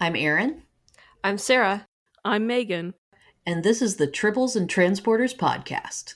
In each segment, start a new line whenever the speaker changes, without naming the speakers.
I'm Aaron,
I'm Sarah.
I'm Megan.
and this is the Tribbles and Transporters podcast.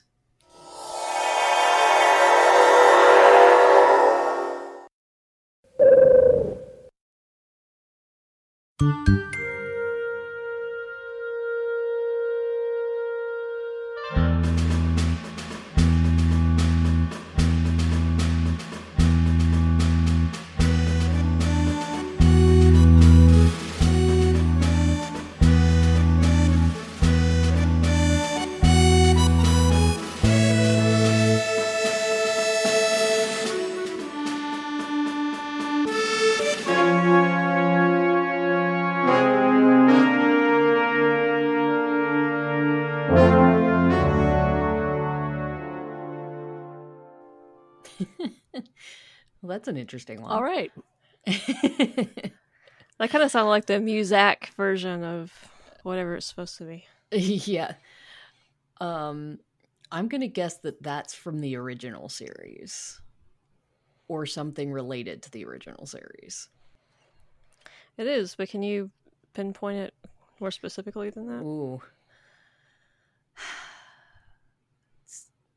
That's an interesting one.
All right.
That kind of sounded like the Muzak version of whatever it's supposed to be.
yeah. Um, I'm gonna guess that that's from the original series, or something related to the original series.
It is, but can you pinpoint it more specifically than that?
Ooh.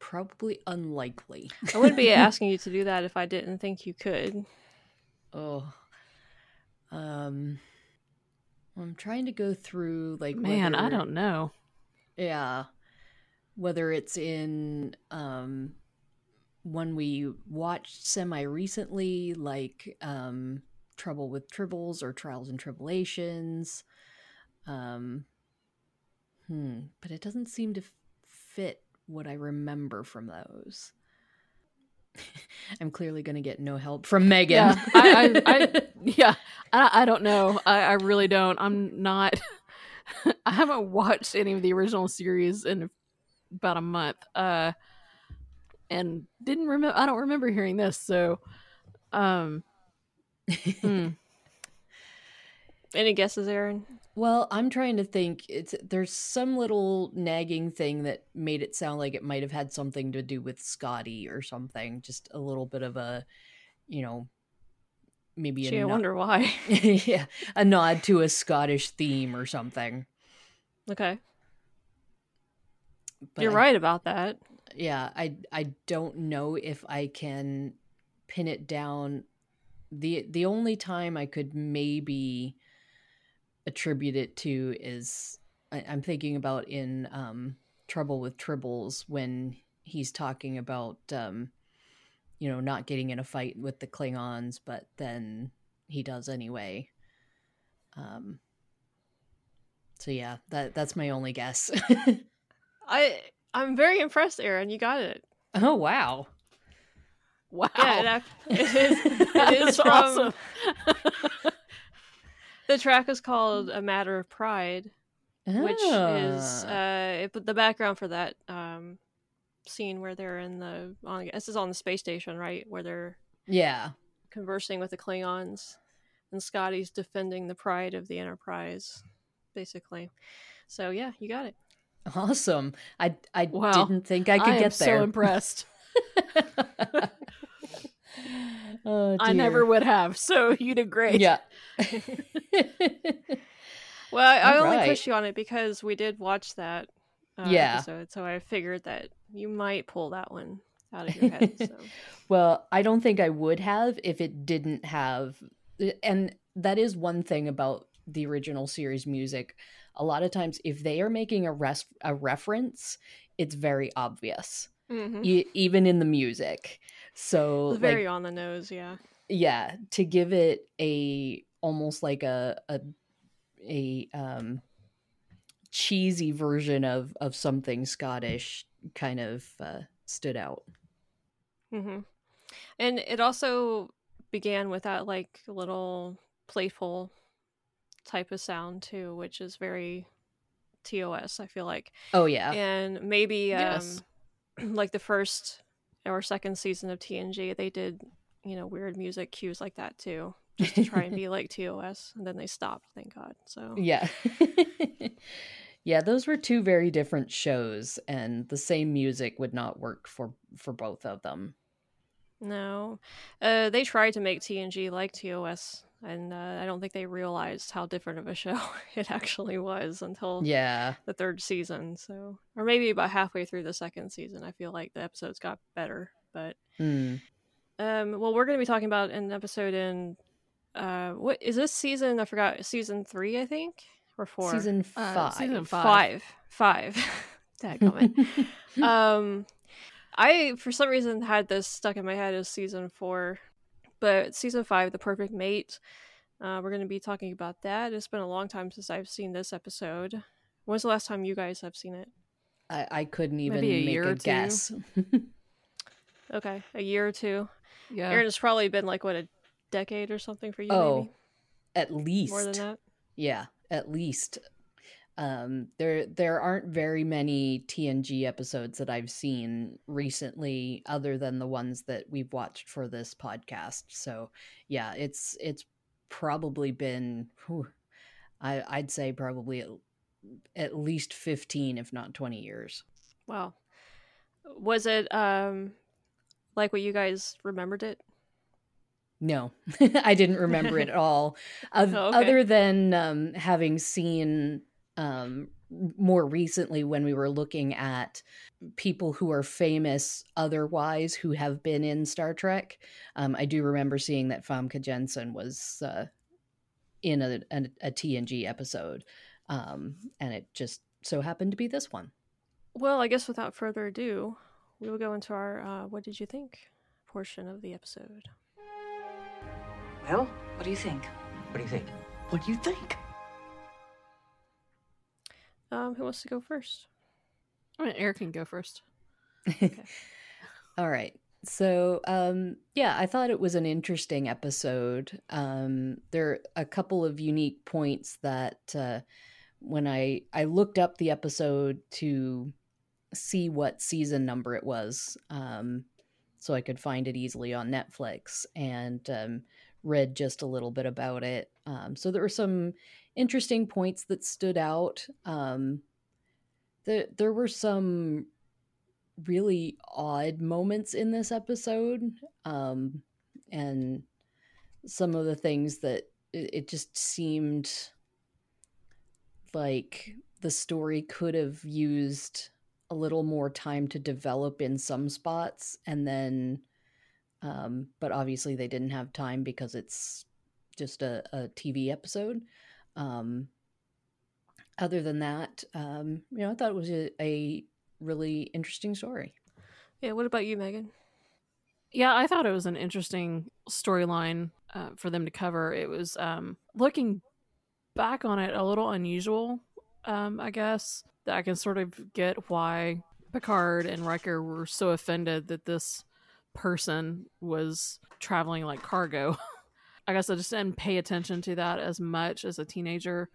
Probably unlikely.
I wouldn't be asking you to do that if I didn't think you could.
Oh. Um. I'm trying to go through like
Man, I don't know.
Yeah. Whether it's in um one we watched semi recently, like um Trouble with Tribbles or Trials and Tribulations. Um hmm, but it doesn't seem to fit what I remember from those. I'm clearly going to get no help from Megan.
Yeah, I, I, I yeah, I, I don't know. I, I really don't. I'm not. I haven't watched any of the original series in about a month, uh, and didn't remember. I don't remember hearing this. So, um, hmm.
Any guesses, Aaron?
Well, I'm trying to think. It's there's some little nagging thing that made it sound like it might have had something to do with Scotty or something. Just a little bit of a, you know, maybe
Gee,
a
I
nod-
wonder why.
yeah, a nod to a Scottish theme or something.
Okay,
But
you're
I-
right about that.
Yeah, I I don't know if I can pin it down. the The only time I could maybe attribute it to is I, I'm thinking about in um, Trouble with Tribbles when he's talking about um, you know not getting in a fight with the Klingons, but then he does anyway. Um. So yeah, that that's my only guess.
I I'm very impressed, Aaron. You got it.
oh wow.
wow,
Yeah, it, it is. It is from
awesome.
the track is called "A Matter of Pride," which is
Ah.
uh, it, but the background for that um scene where they're in the on this is on the space station, right? Where they're
yeah.
conversing with the Klingons, and Scotty's defending the pride of the Enterprise, basically. So yeah, you got it.
Awesome. I I
Wow.
didn't think I could
am
get there.
so impressed.
oh,
I never would have. So you did great.
Yeah.
Well, I, I only
right.
pushed you on it because we did watch that uh,
Yeah.
episode, so I figured that you might pull that one out of your head. So.
well, I don't think I would have if it didn't have and that is one thing about the original series music. A lot of times if they are making a res- a reference, it's very obvious.
Mhm.
E- even in the music. So
It's
like,
very on the nose, yeah.
yeah to give it a almost like a a a um cheesy version of of something scottish kind of uh stood out
Mm-hmm. And it also began with that like little playful type of sound too, which is very TOS. I feel like,
oh yeah
and maybe um,
Yes.
like the first or second season of TNG, they did you know weird music cues like that too, just to try and be like TOS, and then they stopped. Thank God. So
yeah yeah those were two very different shows and the same music would not work for for both of them
no, uh, they tried to make TNG like TOS and uh, I don't think they realized how different of a show it actually was until
Yeah.
the third season. So, or maybe about halfway through the second season, I feel like the episodes got better. But
Hmm.
um, well, we're going to be talking about an episode in uh, what is this season? I forgot season three, I think, or four.
Season five.
Uh,
five.
season
five, five. Dadgummit. um, I for some reason had this stuck in my head as season four, but season five, the perfect mate. Uh, we're going to be talking about that. It's been a long time since I've seen this episode. When's the last time you guys have seen it?
I, I couldn't even
Maybe a
make
year
a
two.
guess.
Okay, a year or two.
Yeah.
Aaron, it's probably been like what a decade or something for you.
oh,
maybe?
at least
more than that.
Yeah, at least. Um, there there aren't very many TNG episodes that I've seen recently, other than the ones that we've watched for this podcast. So yeah, it's it's probably been, whew, I I'd say probably at, at least fifteen, if not twenty years.
Wow. Was it um like what you guys remembered it?
No, I didn't remember it at all.
Oh, okay.
Other than um, having seen um, more recently when we were looking at people who are famous otherwise who have been in Star Trek, um, I do remember seeing that Famke Janssen was uh, in a, a, a TNG episode, um, and it just so happened to be this one.
Well, I guess without further ado, we will go into our uh, what did you think portion of the episode.
Well, what do you think?
What do you think?
What do you think?
Um, who wants to go first?
I mean, Eric can go first. Okay.
All right. So, um, yeah, I thought it was an interesting episode. Um, there are a couple of unique points that uh, when I I looked up the episode to see what season number it was, um, so I could find it easily on Netflix, and um, read just a little bit about it. Um, so there were some interesting points that stood out. Um, there there were some really odd moments in this episode um and some of the things that it, it just seemed like the story could have used a little more time to develop in some spots and then um but obviously they didn't have time because it's just a, a tv episode um other than that um you know i thought it was a, a really interesting story
Yeah, what about you, Megan?
Yeah, I thought it was an interesting storyline uh, for them to cover. It was um, looking back on it a little unusual, um, I guess. That I can sort of get why Picard and Riker were so offended that this person was traveling like cargo. I guess I just didn't pay attention to that as much as a teenager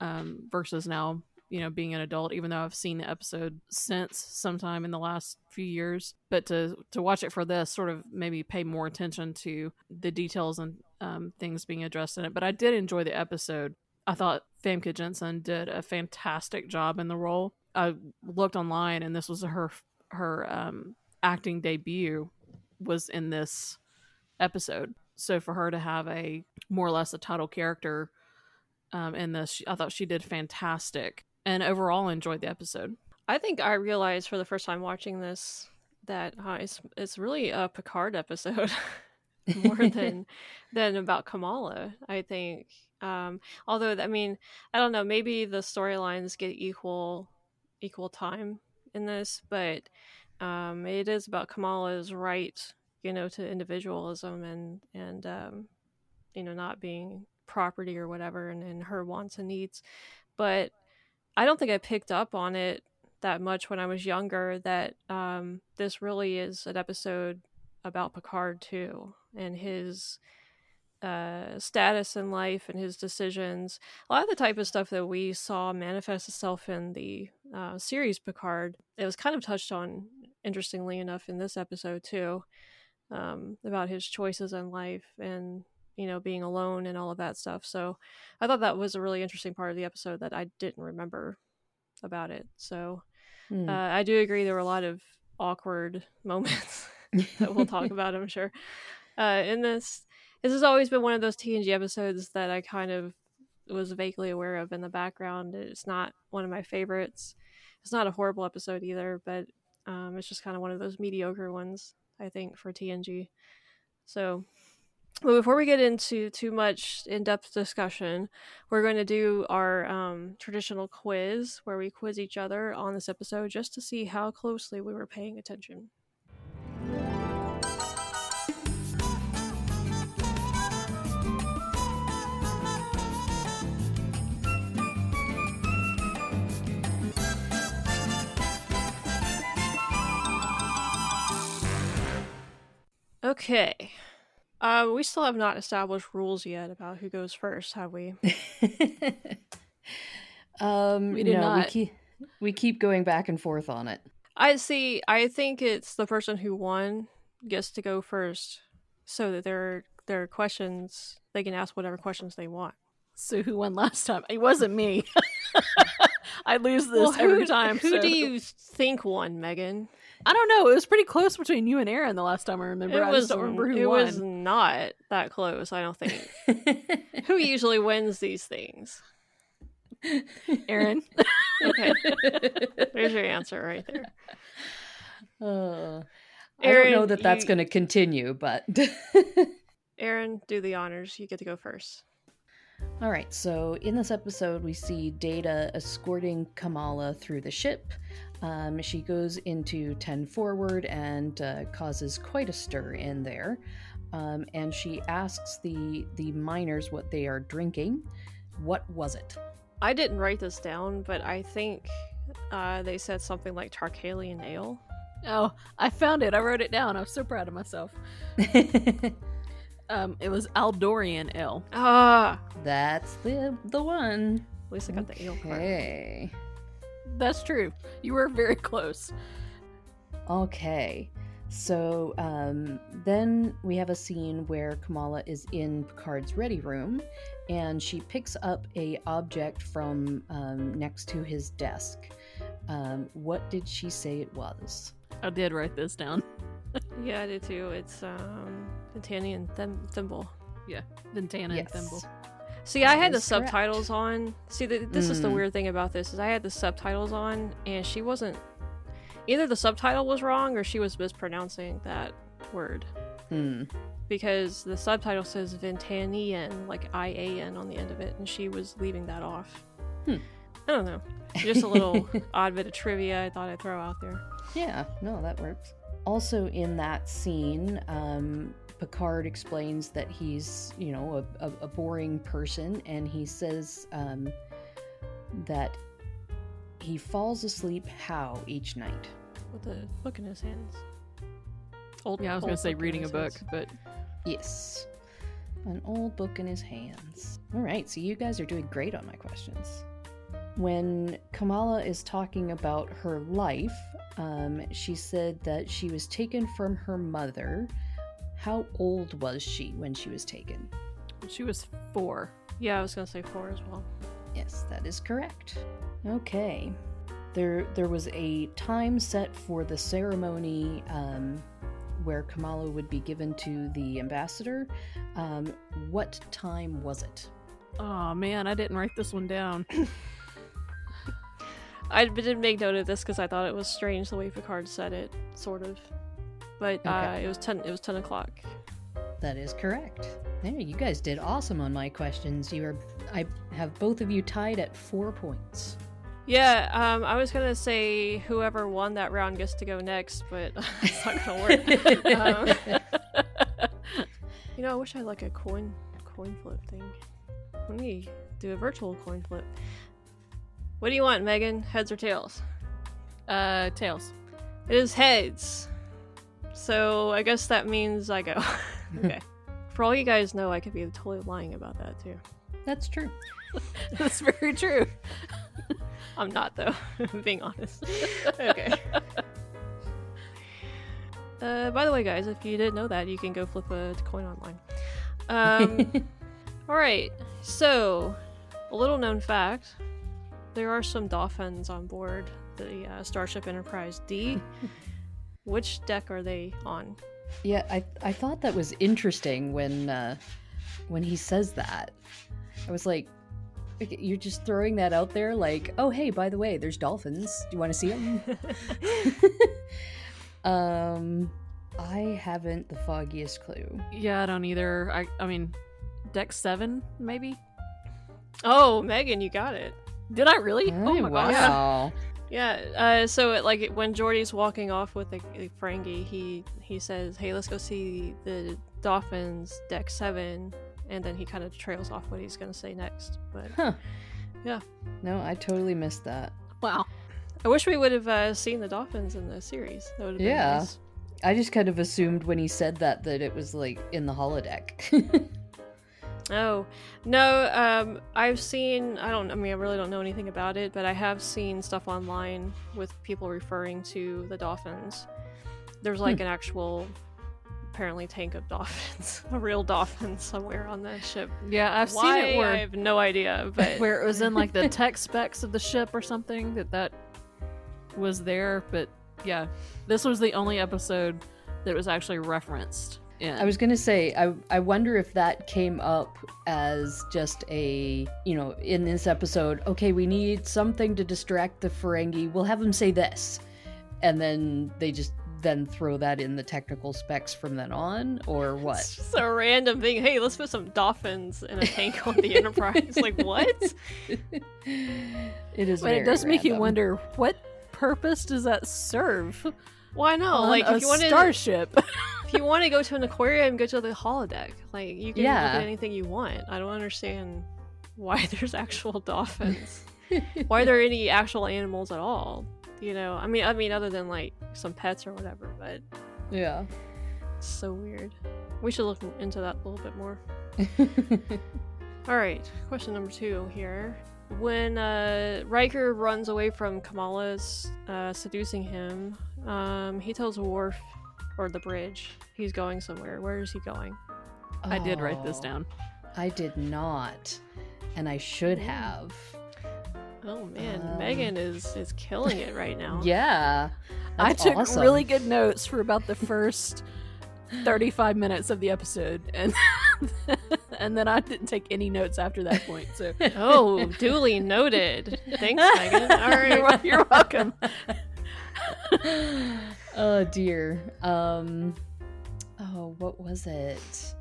um, versus now, you know, being an adult. Even though I've seen the episode since sometime in the last few years, but to to watch it for this, sort of maybe pay more attention to the details and um, things being addressed in it. But I did enjoy the episode. I thought Famke Janssen did a fantastic job in the role. I looked online, and this was her her um, acting debut was in this episode. So for her to have a more or less a title character um, in this, I thought she did fantastic, and overall enjoyed the episode.
I think I realized for the first time watching this that uh, it's it's really a Picard episode more than than about Kamala. I think. Um, although I mean, I don't know. Maybe the storylines get equal equal time in this, but um, it is about Kamala's right, you know, to individualism and and um, you know not being property or whatever, and, and her wants and needs. But I don't think I picked up on it that much when I was younger that um, this really is an episode about Picard too and his uh, status in life and his decisions. A lot of the type of stuff that we saw manifest itself in the uh, series Picard, it was kind of touched on, interestingly enough, in this episode too, um, about his choices in life and you know being alone and all of that stuff. So I thought that was a really interesting part of the episode that I didn't remember about it. So
Hmm.
uh, I do agree there were a lot of awkward moments that we'll talk about, I'm sure, uh, in this. this has always been one of those TNG episodes that I kind of was vaguely aware of in the background. It's not one of my favorites. It's not a horrible episode either, but um, it's just kind of one of those mediocre ones, I think, for TNG. So, but before we get into too much in depth discussion, we're going to do our um, traditional quiz where we quiz each other on this episode just to see how closely we were paying attention. Okay. Uh, we still have not established rules yet about who goes first, have we?
um,
We did
no, We
not.
keep, we keep going back and forth on it.
I see. I think it's the person who won gets to go first, so that their their questions they can ask whatever questions they want.
So who won last time? It wasn't me. I lose this
Well, who,
every time.
Who
so-
do you think won, Megan?
I don't know. It was pretty close between you and Aaron the last time I remember.
It
I
was
just don't remember who
it
won.
was not that close. I don't think. who usually wins these things?
Aaron.
Okay, there's your answer right there.
Uh, I don't know that that's
you-
going to continue, but
Aaron, do the honors. You get to go first.
all right. So in this episode, we see Data escorting Kamala through the ship. Um, she goes into ten forward and uh, causes quite a stir in there. Um, and she asks the the miners what they are drinking. What was it?
I didn't write this down, but I think uh, they said something like Tarkalian ale.
Oh, I found it. I wrote it down. I was so proud of myself. Um, it was Aldorian Ale.
Ah,
That's the the one.
at least I got the ale part.
Okay.
That's true. You were very close.
Okay. So um, then we have a scene where Kamala is in Picard's ready room, and she picks up a object from um, next to his desk. Um, what did she say it was?
I did write this down.
Yeah, I did too. It's um, Ventanian thim- thimble.
Yeah, Ventana and Thimble.
See, I had the
is correct.
subtitles on. See, th- this is the
Mm.
weird thing about this is I had the subtitles on, and she wasn't. Either the subtitle was wrong or she was mispronouncing that word
Hmm.
because the subtitle says Ventanian, like I A N on the end of it, and she was leaving that off.
Hmm.
I don't know. Just a little odd bit of trivia I thought I'd throw out there.
Yeah, no, that works. Also, in that scene, um, Picard explains that he's, you know, a, a, a boring person, and he says um, that he falls asleep how each night.
with a book in his hands. Old,
Yeah, I was going to say reading a book,
hands.
but
Yes. An old book in his hands. All right, so you guys are doing great on my questions. When Kamala is talking about her life, um, she said that she was taken from her mother. How old was she when she was taken?
she was four.
Yeah, I was gonna say four as well.
Yes, that is correct. Okay. There, there was a time set for the ceremony um, where Kamala would be given to the ambassador. Um, what time was it?
Oh man, I didn't write this one down.
I didn't make note of this because I thought it was strange the way Picard said it, sort of. But uh,
Okay.
it was ten. It was ten o'clock.
That is correct. There, you guys did awesome on my questions. You are, I have both of you tied at four points.
Yeah, um, I was gonna say whoever won that round gets to go next, but it's not gonna work. um, you know, I wish I had like a coin coin flip thing. Let me do a virtual coin flip. What do you want, Megan? Heads or tails?
Uh, tails.
It is heads. So I guess that means I go. okay. For all you guys know, I could be totally lying about that too.
That's true.
That's very true.
I'm not though. I'm being honest. okay. Uh, by the way, guys, if you didn't know that, you can go flip a coin online. Um, all right. So, a little known fact: there are some dolphins on board the uh, Starship Enterprise D. Which deck are they on?
Yeah, I I thought that was interesting when uh, when he says that. I was like, you're just throwing that out there, like, oh hey, by the way, there's dolphins. Do you want to see them? um, I haven't the foggiest clue.
Yeah, I don't either. I I mean, deck seven maybe.
oh, Megan, you got it.
Did I really? Oh my gosh.
wow!
Yeah. Uh, so it, like when Geordi's walking off with the, the Ferengi, he he says, "Hey, let's go see the dolphins, deck seven. and then he kind of trails off what he's going to say next. But
Huh.
Yeah.
No, I totally missed that.
Wow.
I wish we would have uh, seen the dolphins in the series. That would have been
Yeah.
nice.
I just kind of assumed when he said that that it was like in the holodeck.
Oh no, um, I've seen. I don't. I mean, I really don't know anything about it, but I have seen stuff online with people referring to the dolphins. There's like an actual, apparently, tank of dolphins, a real dolphin somewhere on the ship.
Yeah, I've
Why?
seen it where
I have no idea, but
where it was in like the tech specs of the ship or something that that was there. But yeah, this was the only episode that was actually referenced. In.
I was gonna say, I I wonder if that came up as just a you know in this episode. Okay, we need something to distract the Ferengi. We'll have them say this, and then they just then throw that in the technical specs from then on, or
it's
what?
just a random thing. Hey, let's put some dolphins in a tank on the Enterprise. like what?
it is.
but it
very
does make you wonder what purpose does that serve?
Why no?
on
like
a
if you want to,
starship.
if you want to go to an aquarium, go to the holodeck. Like you can look
Yeah.
at anything you want. I don't understand why there's actual dolphins. why are there any actual animals at all? You know, I mean, I mean, other than like some pets or whatever, but
Yeah.
it's so weird. We should look into that a little bit more. All right, question number two here. When uh, Riker runs away from Kamala's uh, seducing him, um, he tells Worf, or the bridge, he's going somewhere. Where is he going?
I did write this
Oh,
down.
I did not, and I should have.
Oh man,
Um,
Megan is is killing it right now.
Yeah.
I took
awesome.
really good notes for about the first 35 minutes of the episode and and then I didn't take any notes after that point. So
Oh, duly noted. Thanks, Megan. All
you're, you're welcome.
Oh dear. Um oh, what was it?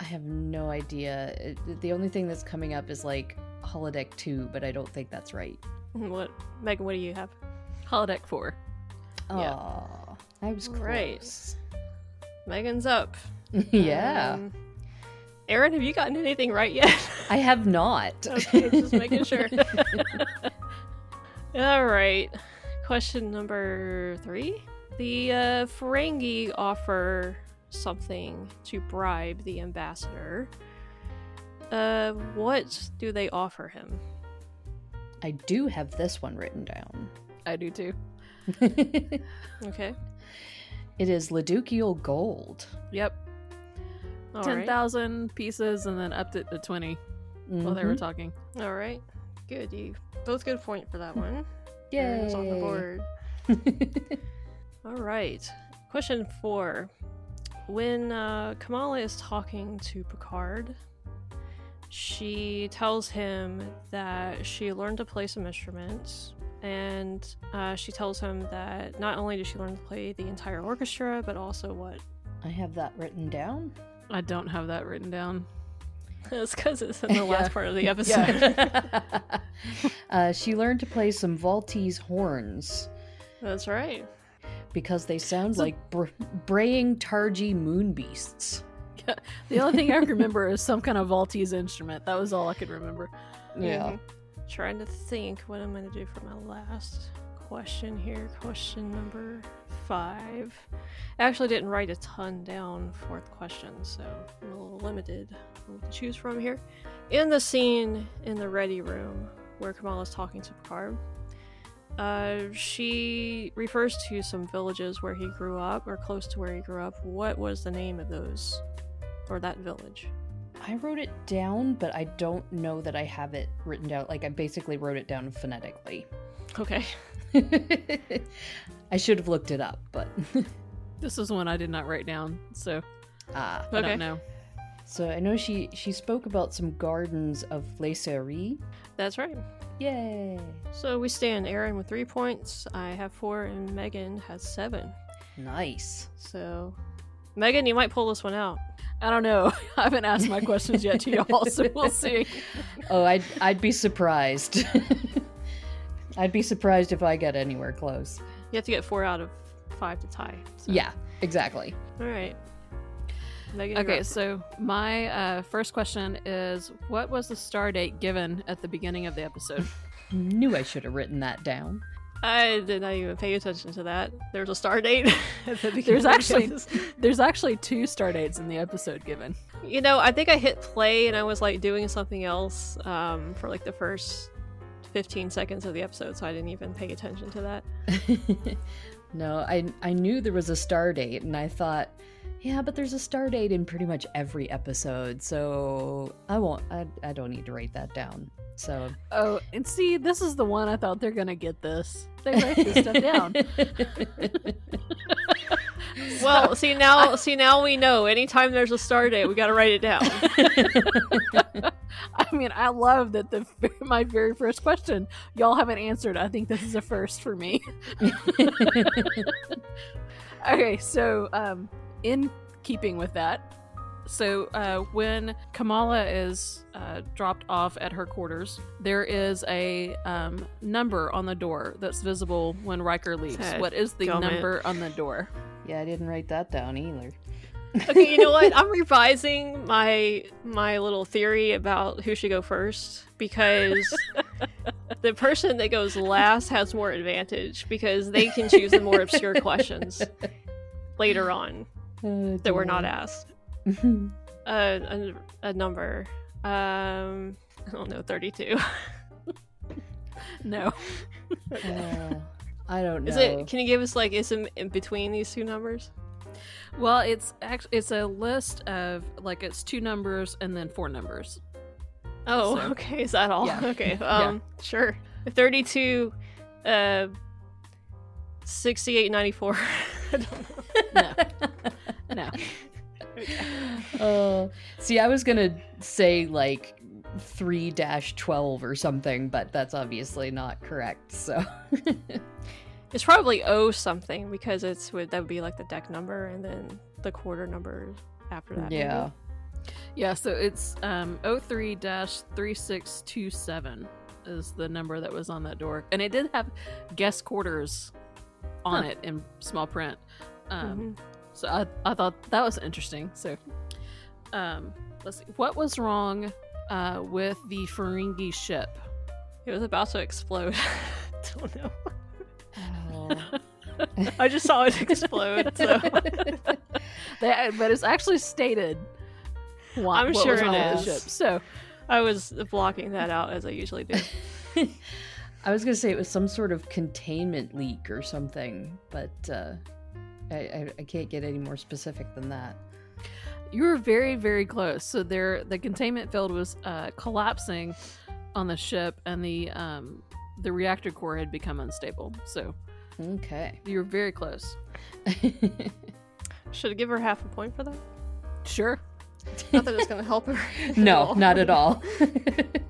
I have no idea. It- the only thing that's coming up is like holodeck 2, but I don't think that's right.
What, Megan? What do you have?
Holodeck 4.
Yeah.
Oh, I was
Right. Megan's up.
yeah.
Um, Aaron, have you gotten anything right yet?
I have not.
Okay, just making sure. All right. Question number three. The uh, Ferengi offer something to bribe the ambassador. Uh, what do they offer him?
I do have this one written down.
I do too.
Okay.
It is Leducial gold.
Yep.
All right.
10,000 pieces and then upped it to 20 while they were
Mhm.
talking.
All right. Good. You both good point for that one.
Yay.
Aaron's on the board. All right. Question four. When uh, Kamala is talking to Picard, she tells him that she learned to play some instruments, and uh, she tells him that not only did she learn to play the entire orchestra, but also what?
I have that written down.
I don't have that written down.
it's because it's in the last
Yeah.
part of the episode.
uh, she learned to play some Maltese horns
That's right.
Because they sound
So-
like br- braying targy moon beasts.
The only thing I can remember is some kind of Maltese instrument. That was all I could remember.
Mhm. Trying to think what I'm going to do for my last question here. Question number five. I actually didn't write a ton down for the question, so I'm a little limited on what to choose from here. In the scene in the ready room where Kamala's talking to Picard, uh, she refers to some villages where he grew up or close to where he grew up. What was the name of those or that village?
I wrote it down, but I don't know that I have it written down. Like, I basically wrote it down phonetically.
Okay.
I should have looked it up, but
This is one I did not write down, so
Ah,
I
Okay.
don't know.
so I know she she spoke about some gardens of Lacerie.
That's right.
Yay!
So we stand Aaron with three points. I have four, and Megan has seven.
Nice.
So, Megan, you might pull this one out.
I don't know. I haven't asked my questions yet to y'all, so we'll see.
Oh, I'd I'd be surprised. I'd be surprised if I get anywhere close.
You have to get four out of five to tie. so-
Yeah, exactly.
All right. Megan,
Okay,
up.
so my uh, first question is what was the star date given at the beginning of the episode?
Knew I should have written that down.
I did not even pay attention to that. There's a star date. at the beginning
There's actually
this.
there's actually two star dates in the episode given.
You know, I think I hit play and I was like doing something else um, for like the first 15 seconds of the episode, so I didn't even pay attention to that.
no, I I knew there was a star date, and I thought, yeah, but there's a star date in pretty much every episode, so I won't. I I don't need to write that down. So
Oh, and see, this is the one I thought they're gonna get this. They write this stuff down.
Well, see now, see now we know. Anytime there's a star date, we got to write it down.
I mean, I love that the my very first question y'all haven't answered. I think this is a first for me. Okay, so um, in keeping with that, so uh, when Kamala is uh, dropped off at her quarters, there is a um, number on the door that's visible when Riker leaves.
Ted,
what is the
gummit.
number on the door?
yeah, I didn't write that down either.
Okay, you know what? I'm revising my my little theory about who should go first because the person that goes last has more advantage because they can choose the more obscure questions later on
Oh,
that were not asked. Uh, a, a number. Um, I don't know, 32.
No,
Uh, I don't know.
Is it? Can you give us like is it in between these two numbers?
well, it's actually it's a list of like it's two numbers and then four numbers.
Oh,
So-
okay. Is that all?
Yeah.
Okay. Um, sure. 32, uh, 68, 94. I don't know.
No, no.
Uh, see, I was gonna say like three dash twelve or something, but that's obviously not correct. So
It's probably O something because it's would that would be like the deck number and then the quarter number after that. maybe?
yeah,
Yeah, so it's um 03-3627 is the number that was on that door. And it did have guest quarters on
Huh.
it in small print. Um
Mhm.
So I I thought that was interesting. So um let's see. What was wrong uh with the Ferengi ship?
It was about to explode. don't know.
Oh.
I just saw it explode. So
They, but it's actually stated why,
I'm
what
sure
was
it
with
is.
the ship. So
I was blocking that out as I usually do.
I was gonna say it was some sort of containment leak or something, but uh, I, I, I can't get any more specific than that.
You were very, very close. So there, the containment field was uh, collapsing on the ship, and the um, the reactor core had become unstable. So
Okay.
you were very close.
Should I give her half a point for that?
Sure.
Not that it's going to help her.
no,
all.
not at all.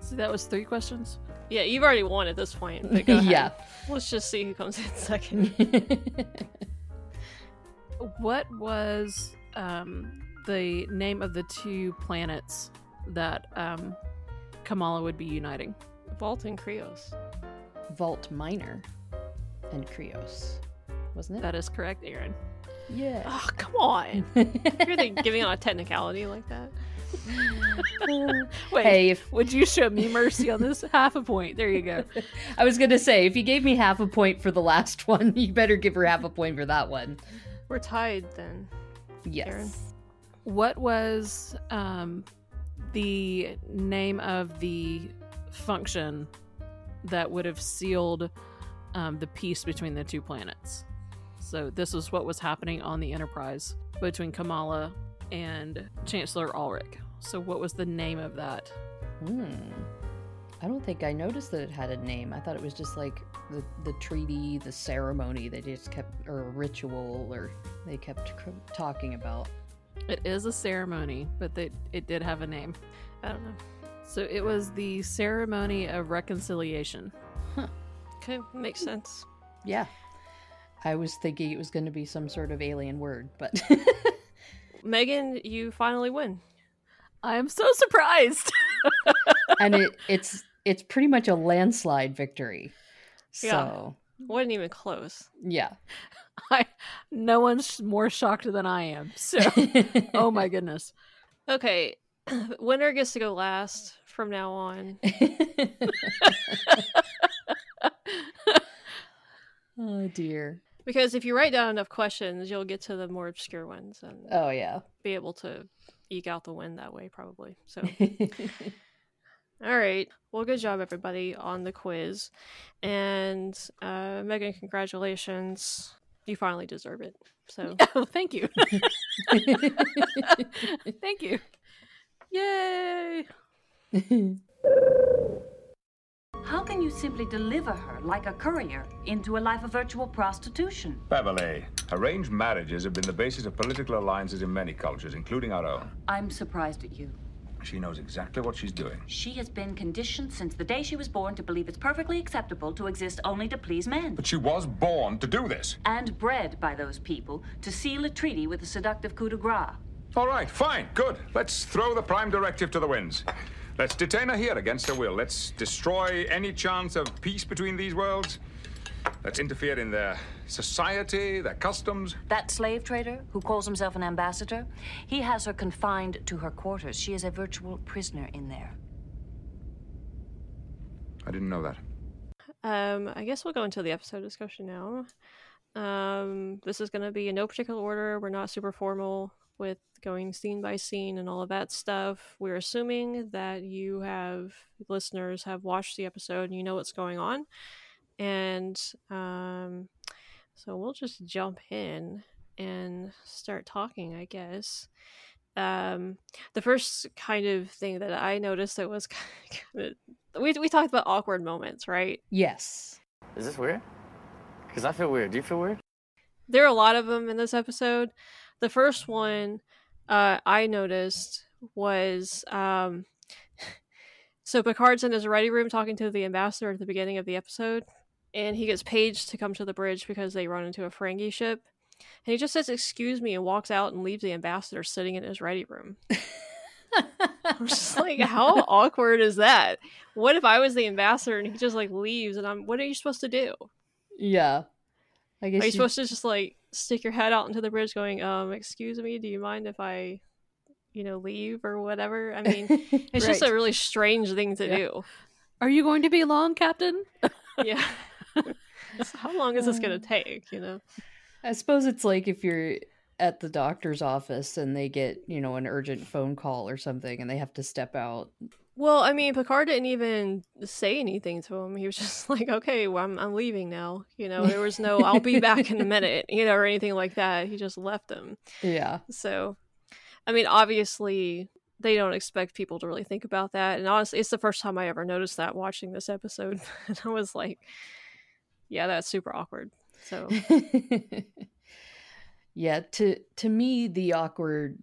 So that was three questions.
Yeah, you've already won at this point. But go ahead.
yeah.
Let's just see who comes in second.
What was um, the name of the two planets that um, Kamala would be uniting?
Valt and Krios.
Valt Minor and Krios, wasn't it?
That is correct, Aaron.
yeah.
Oh, come on. You're really giving on a technicality like that.
Wait,
hey, if
would you show me mercy on this? Half a point. There you go.
I was gonna say, if you gave me half a point for the last one, you better give her half a point for that one.
We're tied then.
Yes.
Aaron.
What was um, the name of the function that would have sealed um, the peace between the two planets? So this is what was happening on the Enterprise between Kamala and Chancellor Alrik. So what was the name of that?
Hmm. I don't think I noticed that it had a name. I thought it was just like the the treaty, the ceremony they just kept, or a ritual, or they kept c- talking about.
It is a ceremony, but they, it did have a name.
I don't know.
So it was the ceremony of reconciliation.
Okay, makes sense.
Yeah, I was thinking it was going to be some sort of alien word, but
Megan, you finally win.
I am so surprised.
and it it's it's pretty much a landslide victory.
Yeah.
So
Wasn't even close.
yeah.
I, no one's more shocked than I am. So, oh my goodness.
Okay, winner gets to go last from now on.
oh dear.
Because if you write down enough questions, you'll get to the more obscure ones and
Oh yeah.
be able to eke out the win that way, probably. So, all right. Well, good job, everybody, on the quiz. And uh, Megan, congratulations. You finally deserve it. So,
Oh, thank you. thank you. Yay.
How can you simply deliver her, like a courier, into a life of virtual prostitution?
Beverly, arranged marriages have been the basis of political alliances in many cultures, including our own.
I'm surprised at you.
She knows exactly what she's doing.
She has been conditioned since the day she was born to believe it's perfectly acceptable to exist only to please men.
But she was born to do this.
And bred by those people to seal a treaty with the seductive coup de grace.
All right, fine, good. Let's throw the Prime Directive to the winds. Let's detain her here against her will. Let's destroy any chance of peace between these worlds. Let's interfere in their society, their customs.
That slave trader, who calls himself an ambassador, he has her confined to her quarters. She is a virtual prisoner in there.
I didn't know that.
um, I guess we'll go into the episode discussion now. Um, this is going to be in no particular order. We're not super formal with going scene by scene and all of that stuff. We're assuming that you have listeners have watched the episode and you know what's going on. And um, so we'll just jump in and start talking, I guess. Um, the first kind of thing that I noticed that was kind of we we talked about awkward moments, right?
yes.
Is this weird? Because I feel weird. Do you feel weird?
There are a lot of them in this episode. The first one uh, I noticed was um, so Picard's in his ready room talking to the ambassador at the beginning of the episode, and he gets paged to come to the bridge because they run into a Ferengi ship. And he just says, Excuse me, and walks out and leaves the ambassador sitting in his ready room. I'm just like, how awkward is that? What if I was the ambassador and he just like leaves and I'm what are you supposed to do?
yeah. I guess
Are you
you-
supposed to just like stick your head out into the bridge going, um, excuse me, do you mind if I, you know, leave or whatever? I mean, it's just a really strange thing to
Yeah.
do.
Are you going to be long, Captain?
Yeah. So how long is this going to take, you know?
I suppose it's like if you're at the doctor's office and they get, you know, an urgent phone call or something and they have to step out.
Well, I mean, Picard didn't even say anything to him. He was just like, okay, well, I'm, I'm leaving now. You know, there was no, I'll be back in a minute, you know, or anything like that. He just left him.
Yeah.
So, I mean, obviously, they don't expect people to really think about that. And honestly, it's the first time I ever noticed that watching this episode. and I was like, yeah, that's super awkward. So,
yeah, to to me the awkward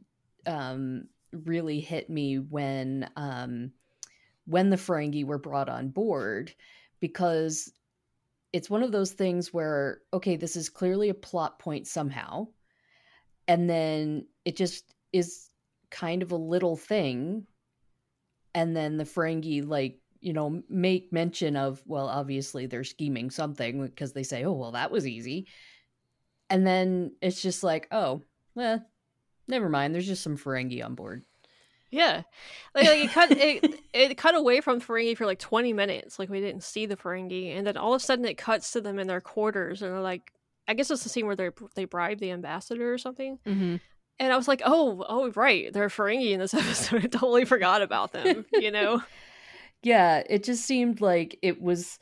um really hit me when um when the Ferengi were brought on board because it's one of those things where okay, this is clearly a plot point somehow. And then it just is kind of a little thing. And then the Ferengi like you know make mention of well obviously they're scheming something because they say oh well that was easy. And then it's just like oh well never mind. There's just some Ferengi on board
yeah. Like, like it cut it, it cut away from Ferengi for like 20 minutes. Like we didn't see the Ferengi and then all of a sudden it cuts to them in their quarters and they're like I guess it's the scene where they they bribe the ambassador or something.
Mm-hmm.
And I was like, "Oh, oh right, they're Ferengi in this episode. I totally forgot about them." You know?
yeah it just seemed like it was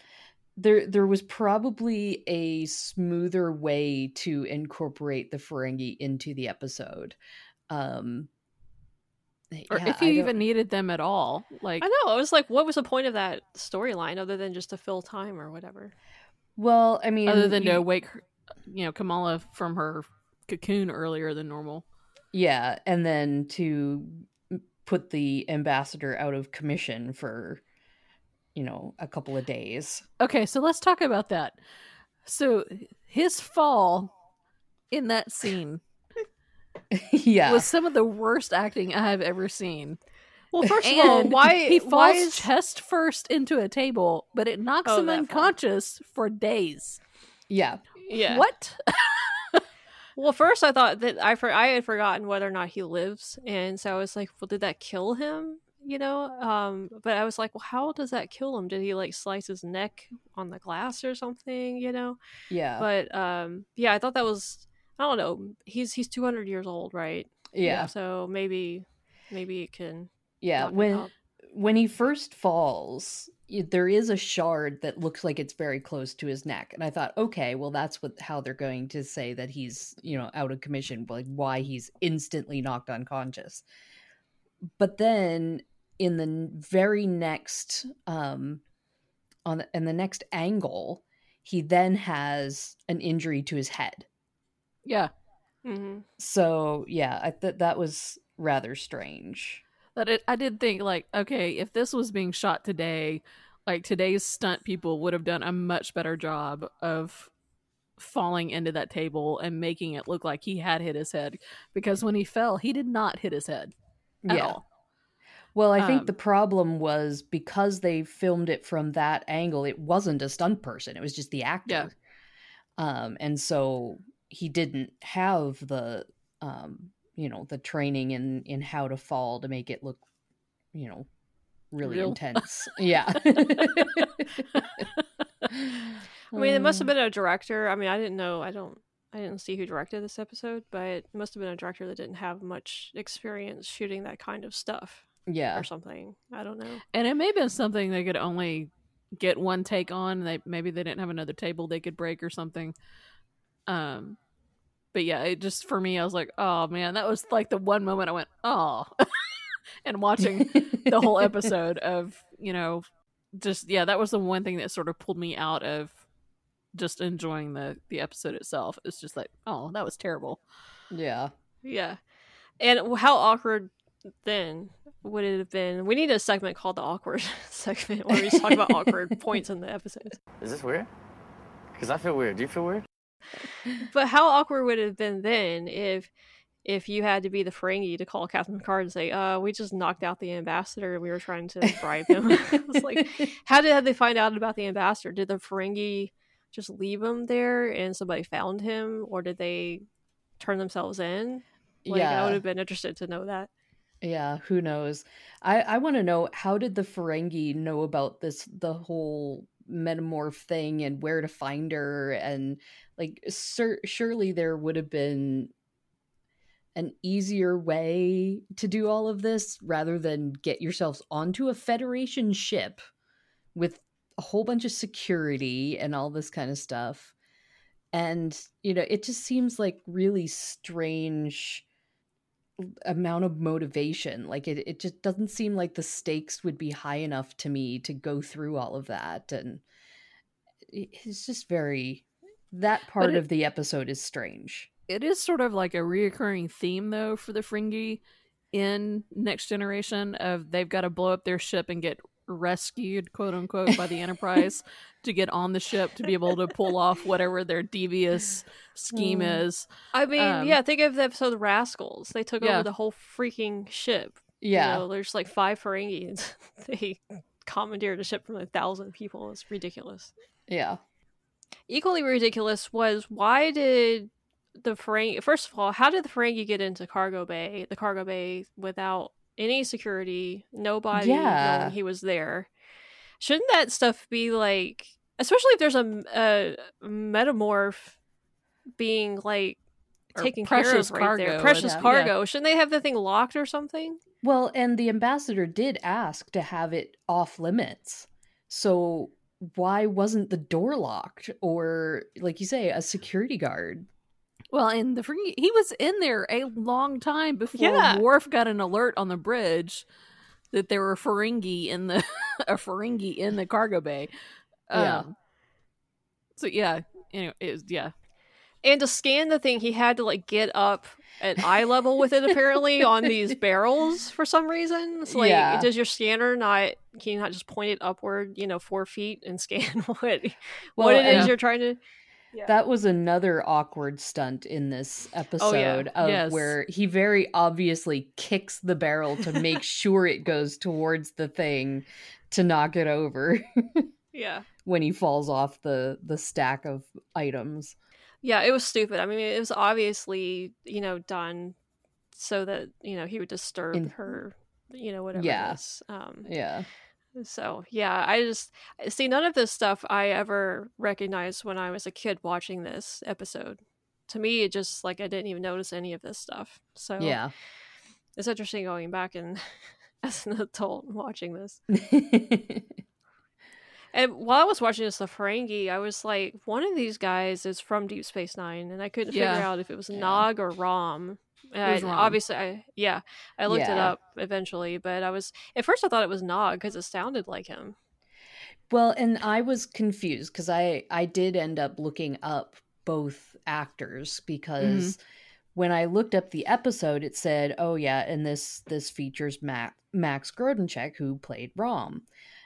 there there was probably a smoother way to incorporate the Ferengi into the episode um
or
Yeah,
if you even needed them at all. Like,
I know. I was like, what was the point of that storyline other than just to fill time or whatever?
Well, I mean,
other than
you-
to wake, her, you know, Kamala from her cocoon earlier than normal.
Yeah, and then to put the ambassador out of commission for, you know, a couple of days.
Okay, so let's talk about that. So his fall in that scene
yeah.
was some of the worst acting I have ever seen.
Well, first of all, why
he falls
why is
chest first into a table, but it knocks
Oh,
him
that fall.
unconscious for days.
yeah.
yeah?
What?
Well, first I thought that I for I had forgotten whether or not he lives, and so I was like, well, did that kill him? You know, um, but I was like, well, how does that kill him? Did he like slice his neck on the glass or something? You know,
Yeah.
but um, yeah, I thought that was I don't know. He's he's two hundred years old, right?
yeah.
So maybe maybe it can.
Yeah. When when he first falls, there is a shard that looks like it's very close to his neck, and I thought, okay, well, that's what how they're going to say that he's you know out of commission, like why he's instantly knocked unconscious. But then in the very next um on the, in the next angle, he then has an injury to his head.
Yeah,
hmm
So yeah, I thought that was rather strange.
that it. I did think like, okay, if this was being shot today, like today's stunt people would have done a much better job of falling into that table and making it look like he had hit his head because when he fell, he did not hit his head at all.
Well, I think
Um,
the problem was because they filmed it from that angle, it wasn't a stunt person, it was just the actor.
Yeah.
Um, and so he didn't have the um, you know, the training in in how to fall to make it look, you know, really
Real.
intense. yeah.
I mean, it must have
Um,
been a director. I mean, I didn't know. I don't. I didn't see who directed this episode, but it must have been a director that didn't have much experience shooting that kind of stuff
Yeah.
or something. I don't know.
And it may have been something they could only get one take on. They maybe they didn't have another table they could break or something. Um, but yeah, it just for me, I was like, oh man, that was like the one moment I went, oh, and watching the whole episode of you know, just yeah, that was the one thing that sort of pulled me out of just enjoying the the episode itself. It's just like, oh, that was terrible.
yeah.
Yeah, and how awkward then would it have been? We need a segment called the awkward segment where we just talk about awkward points in the episodes.
Is this weird? Because I feel weird. Do you feel weird?
But how awkward would it have been then if if you had to be the Ferengi to call Captain Picard and say, uh, we just knocked out the ambassador and we were trying to bribe him. it's like how did they find out about the ambassador? Did the Ferengi just leave him there and somebody found him or did they turn themselves in? Like I would have been interested to know that.
Yeah, who knows? I I want to know how did the Ferengi know about this the whole metamorph thing and where to find her and like sur- surely there would have been an easier way to do all of this rather than get yourselves onto a federation ship with a whole bunch of security and all this kind of stuff. And you know, it just seems like really strange amount of motivation like it, it just doesn't seem like the stakes would be high enough to me to go through all of that and it's just very that part
it-
of the episode is strange.
It is sort of like a reoccurring theme though for the Ferengi in Next Generation of they've got to blow up their ship and get rescued quote unquote by the Enterprise to get on the ship to be able to pull off whatever their devious scheme
Mm.
is.
I mean,
Um,
yeah, think of the episode of Rascals. They took
Yeah.
over the whole freaking ship.
yeah
You know, there's like five Ferengi. they commandeered a ship from a thousand people. It's ridiculous.
yeah
Equally ridiculous was why did the Ferengi? First of all, how did the Ferengi get into cargo bay? The cargo bay without any security, nobody
Yeah.
knowing he was there. Shouldn't that stuff be like, especially if there's a, a metamorph being like
Or
taken care
precious
of right there,
cargo
precious
and-
cargo? Shouldn't they have the thing locked or something?
well and the ambassador did ask to have it off limits so why wasn't the door locked or like you say a security guard
Well, and the Ferengi, he was in there a long time before
Yeah.
Worf got an alert on the bridge that there were Ferengi in the a Ferengi in the cargo bay.
Yeah.
Um, So yeah, anyway, it was yeah.
And to scan the thing, he had to like get up at eye level with it apparently on these barrels for some reason. It's like,
Yeah.
does your scanner not can you not just point it upward, you know, four feet and scan what
Well,
what it is you're trying to?
That was another awkward stunt in this episode of
Yes.
where he very obviously kicks the barrel to make sure it goes towards the thing to knock it over
Yeah,
when he falls off the the stack of items.
yeah, it was stupid. I mean, it was obviously you know done so that you know he would disturb
In-
her, you know, whatever.
Yeah.
it is. Um,
Yeah.
So yeah, I just see none of this stuff I ever recognized when I was a kid watching this episode. To me, it just like I didn't even notice any of this stuff. So
Yeah.
it's interesting going back and as an adult watching this. And while I was watching this, the Ferengi, I was like, one of these guys is from Deep Space Nine, and I couldn't
Yeah.
figure out if it was
Yeah.
Nog or Rom. I- Obviously, I yeah, I looked it up eventually, but I was at first I thought it was Nog because it sounded like him.
Well, and I was confused because I I did end up looking up both actors because when I looked up the episode, it said, "Oh yeah," and this this features Max Max Grodénchik who played Rom,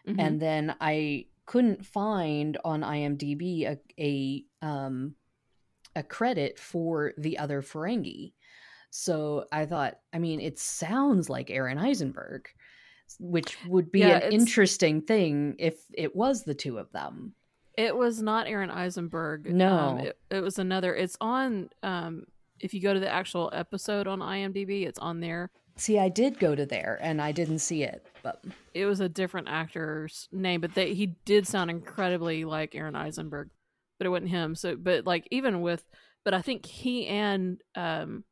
Mhm.
and then I couldn't find on IMDb a a um a credit for the other Ferengi. So I thought, I mean, it sounds like Aron Eisenberg, which would be
Yeah,
an interesting thing if it was the two of them.
It was not Aron Eisenberg.
No.
um, it, it was another. It's on. Um, if you go to the actual episode on IMDb, it's on there.
See, I did go to there and I didn't see it, but
It was a different actor's name, but they, he did sound incredibly like Aron Eisenberg, but it wasn't him. So, but like even with, but I think he and um,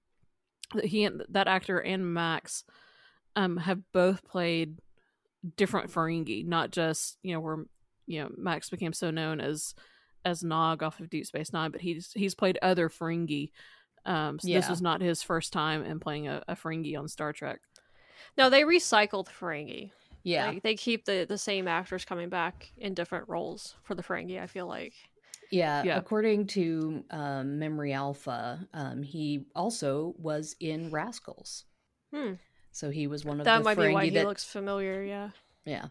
he and that actor and Max, um, have both played different Ferengi, not just you know where you know Max became so known as as Nog off of Deep Space Nine, but he's he's played other Ferengi. Um, so this
Yeah.
was not his first time in playing a, a Ferengi on Star Trek.
No, they recycled Ferengi.
yeah.
Like, they keep the the same actors coming back in different roles for the Ferengi. I feel like.
Yeah,
Yeah.
according to um, Memory Alpha, um, he also was in Rascals.
Hmm.
So he was one of
That
the
might be why
Ferengi
he
that
looks familiar. Yeah.
Yeah.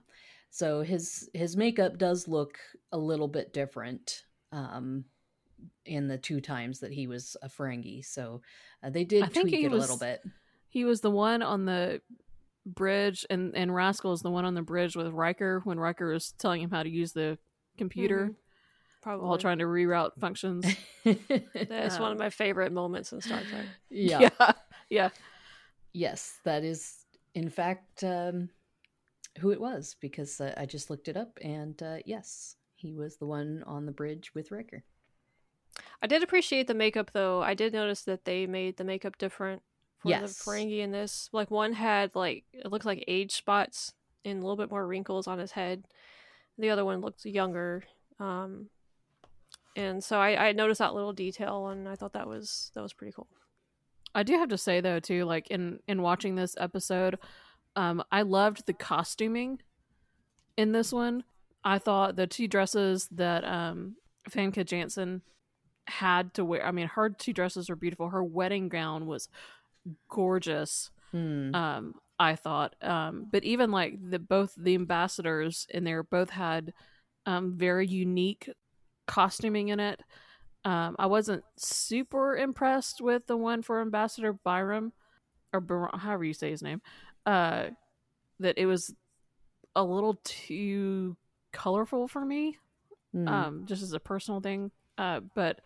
So his his makeup does look a little bit different um in the two times that he was a Ferengi. So uh, they did
I think
tweak
he
it a little
was-
bit.
He was the one on the bridge, and and Rascal is the one on the bridge with Riker when Riker was telling him how to use the computer
Probably.
while trying to reroute functions.
That's one of my favorite moments in Star Trek.
yeah.
yeah, yeah.
Yes, that is in fact um who it was because uh, I just looked it up and uh yes, he was the one on the bridge with Riker.
I did appreciate the makeup though. I did notice that they made the makeup different for
Yes.
the Ferengi in this. Like one had like it looked like age spots and a little bit more wrinkles on his head. The other one looked younger. Um and so I, I noticed that little detail and I thought that was that was pretty cool.
I do have to say though too, like in in watching this episode, um, I loved the costuming in this one. I thought the two dresses that um Famke Janssen had to wear. I mean, her two dresses were beautiful. Her wedding gown was gorgeous.
Hmm.
Um, I thought, um, but even like the both the ambassadors in there both had um very unique costuming in it. Um, I wasn't super impressed with the one for Ambassador Briam, or Bar- however you say his name. Uh, that it was a little too colorful for me,
Hmm.
um, just as a personal thing. Uh, but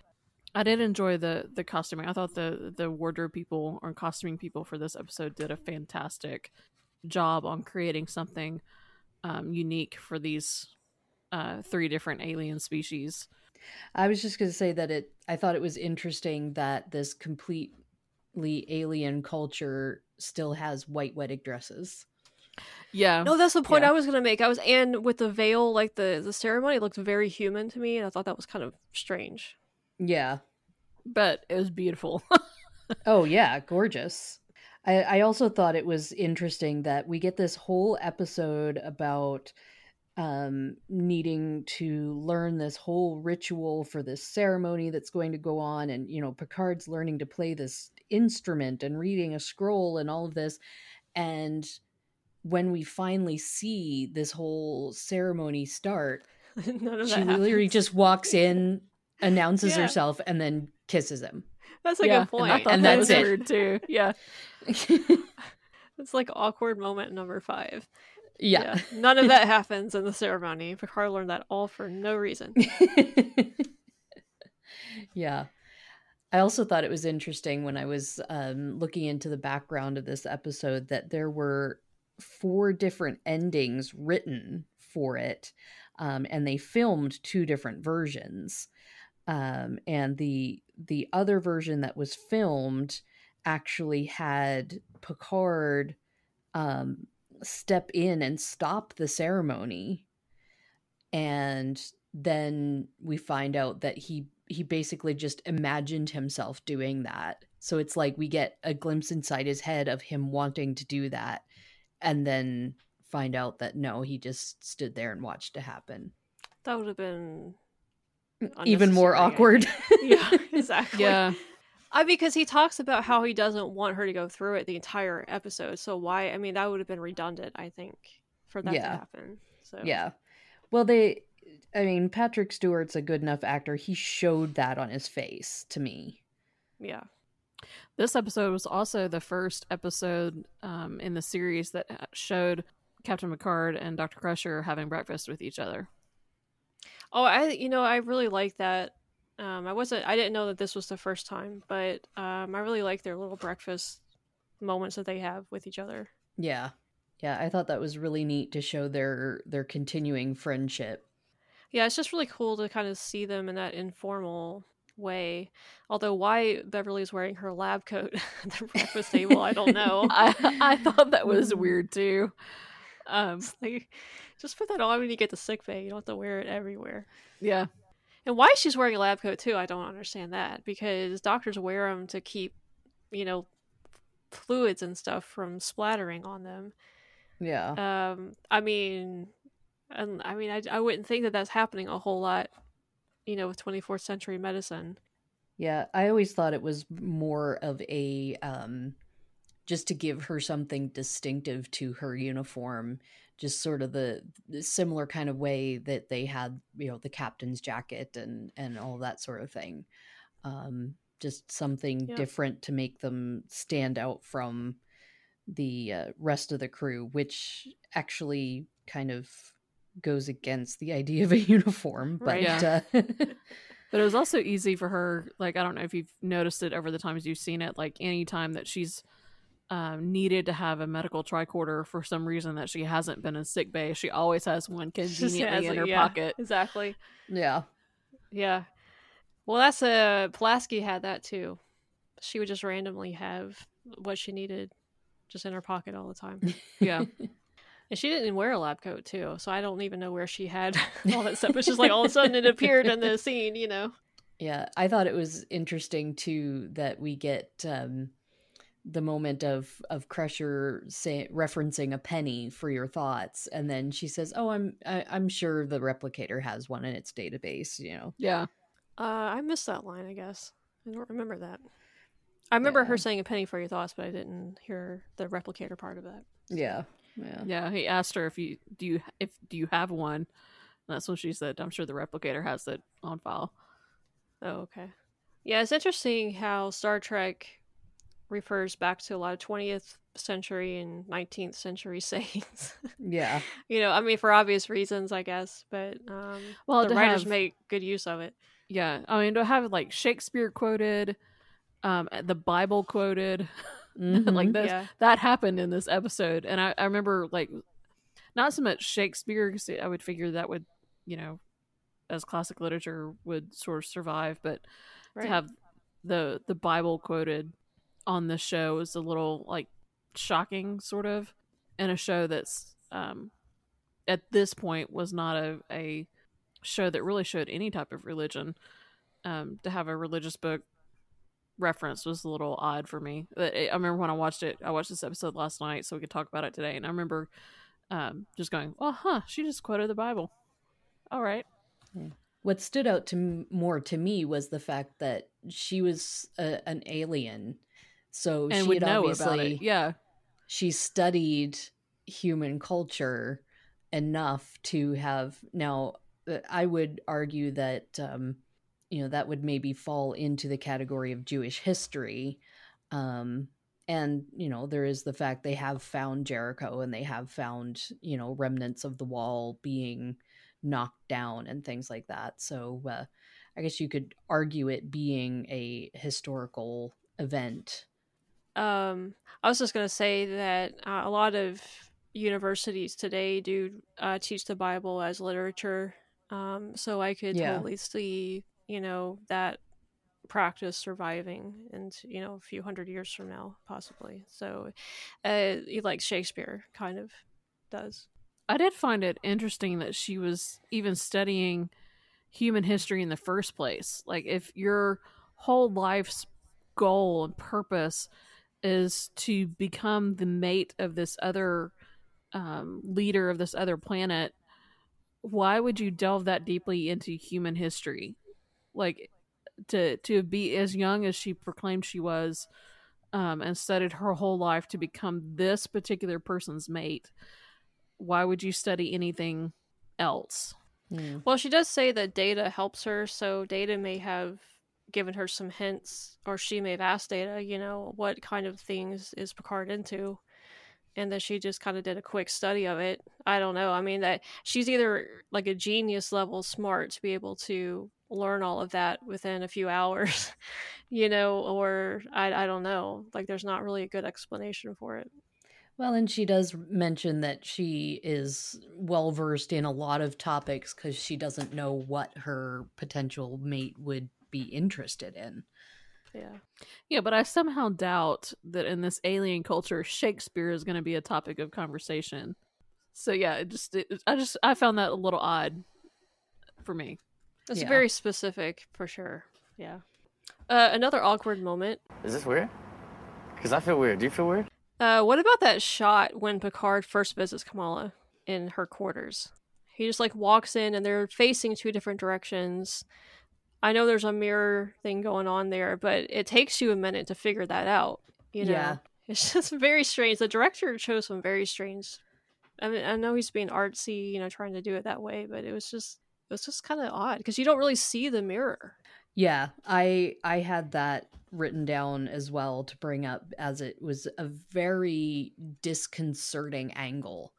I did enjoy the the costuming. I thought the the wardrobe people or costuming people for this episode did a fantastic job on creating something um, unique for these uh, three different alien species.
I was just going to say that it I thought it was interesting that this completely alien culture still has white wedding dresses.
Yeah,
No, that's the point
Yeah.
I was gonna make. I was and with the veil, like the the ceremony looked very human to me, and I thought that was kind of strange.
Yeah.
but it was beautiful.
Oh yeah, gorgeous. I, I also thought it was interesting that we get this whole episode about um needing to learn this whole ritual for this ceremony that's going to go on and you know Picard's learning to play this instrument and reading a scroll and all of this and when we finally see this whole ceremony start
None of
she
that
literally
happens.
just walks in announces
Yeah.
herself and then kisses him
That's a
yeah,
good
and I
point.
thought
And
that
that's
was
it.
weird too. Yeah,
It's like awkward moment number five.
Yeah,
None of that happens in the ceremony. Picard learned that all for no reason.
yeah. I also thought it was interesting when I was um, looking into the background of this episode that there were four different endings written for it, um, and they filmed two different versions. Um, and the the other version that was filmed actually had Picard um, step in and stop the ceremony. And then we find out that he he basically just imagined himself doing that. So it's like we get a glimpse inside his head of him wanting to do that and then find out that no he just stood there and watched it happen.
That would have been
even more awkward.
yeah, exactly.
yeah,
I because he talks about how he doesn't want her to go through it the entire episode. So why? I mean, that would have been redundant. I think for that to happen. So
yeah well they i mean patrick stewart's a good enough actor he showed that on his face to me
yeah.
This episode was also the first episode um, in the series that uh, showed Captain Picard and Dr. Crusher having breakfast with each other.
Oh, I you know I really like that. Um, I wasn't. I didn't know that this was the first time, but um, I really like their little breakfast moments that they have with each other.
yeah yeah i thought that was really neat to show their their continuing friendship
Yeah, it's just really cool to kind of see them in that informal way. Although why Beverly's wearing her lab coat at the breakfast table, I don't know.
I I thought that was weird too. Um,
like, just put that on when you get to sick bay. You don't have to wear it everywhere.
yeah,
And why she's wearing a lab coat too, I don't understand that because doctors wear them to keep, you know, fluids and stuff from splattering on them.
yeah
Um, I mean, and I mean, I, I wouldn't think that that's happening a whole lot, you know, with 24th century medicine.
Yeah, I always thought it was more of a um just to give her something distinctive to her uniform, just sort of the, the similar kind of way that they had, you know, the captain's jacket and and all that sort of thing. Um just something
Yeah.
different to make them stand out from the uh, rest of the crew, which actually kind of goes against the idea of a uniform, but
Right.
Yeah.
uh,
but it was also easy for her. Like I don't know if you've noticed it over the times you've seen it. Like any time that she's um, needed to have a medical tricorder for some reason that she hasn't been in sick bay, she always has one
Just
conveniently
has
in
it,
her
yeah,
pocket.
Exactly.
yeah.
Yeah. Well, that's a Pulaski had that too. She would just randomly have what she needed just in her pocket all the time.
Yeah,
And she didn't wear a lab coat too, so I don't even know where she had all that stuff. It's just like all of a sudden it appeared in the scene, you know.
Yeah, I thought it was interesting too that we get um, the moment of of Crusher say, referencing a penny for your thoughts, and then she says, "Oh, I'm I, I'm sure the replicator has one in its database." You know,
yeah.
Uh, I missed that line, I guess. I don't remember that. I remember
Yeah.
her saying a penny for your thoughts, but I didn't hear the replicator part of that.
yeah, yeah,
Yeah, he asked her if you do you if do you have one. And that's what she said. I'm sure the replicator has it on file.
Oh, okay. Yeah, it's interesting how Star Trek refers back to a lot of 20th century and 19th century sayings.
yeah,
you know, I mean, for obvious reasons, I guess, but um,
Well,
the writers
have-
make good use of it.
Yeah, I mean to have like Shakespeare quoted, um, the Bible quoted,
Mhm.
like this
Yeah.
that happened in this episode, and I, I remember like not so much Shakespeare. 'cause I would figure that would, you know, as classic literature would sort of survive, but
Right.
to have the the Bible quoted on the show is a little like shocking, sort of, in a show that's um, at this point was not a, a show that really showed any type of religion. Um, to have a religious book reference was a little odd for me. But I remember when I watched it, I watched this episode last night so we could talk about it today, and I remember um, just going, "Oh, huh, she just quoted the Bible." All right.
What stood out to more to me was the fact that she was a, an alien, so
And
she
would
had
know
obviously
about it. Yeah.
she studied human culture enough to have now uh, i would argue that um you know that would maybe fall into the category of jewish history um and you know there is the fact they have found jericho and they have found you know remnants of the wall being knocked down and things like that so uh, i guess you could argue it being a historical event
Um, I was just going to say that uh, a lot of universities today do uh, teach the Bible as literature. Um, so I could
Yeah.
totally see, you know, that practice surviving and you know a few hundred years from now possibly so uh like shakespeare kind of does
I did find it interesting that she was even studying human history in the first place. Like, if your whole life's goal and purpose is to become the mate of this other um, leader of this other planet, why would you delve that deeply into human history? Like, to to be as young as she proclaimed she was, um, and studied her whole life to become this particular person's mate why would you study anything else?
Hmm.
well she does say that data helps her so data may have given her some hints or she may have asked data you know what kind of things is picard into and that she just kind of did a quick study of it. I don't know. I mean that she's either like a genius level smart to be able to learn all of that within a few hours you know or i, I don't know. Like there's not really a good explanation for it.
Well, and she does mention that she is well versed in a lot of topics because she doesn't know what her potential mate would be interested in.
yeah
Yeah, but I somehow doubt that in this alien culture, Shakespeare is going to be a topic of conversation. So yeah, it just it, I just I found that a little odd for me.
it's
Yeah.
very specific for sure yeah uh, another awkward moment
Is this weird? Because I feel weird. Do you feel weird?
Uh, what about that shot when Picard first visits Kamala in her quarters? He just like walks in and they're facing two different directions. I know there's a mirror thing going on there, but it takes you a minute to figure that out. You know,
Yeah.
it's just very strange. The director chose some very strange. I mean, I know he's being artsy, you know, trying to do it that way, but it was just it was just kind of odd because you don't really see the mirror.
Yeah, I I had that written down as well to bring up as it was a very disconcerting angle.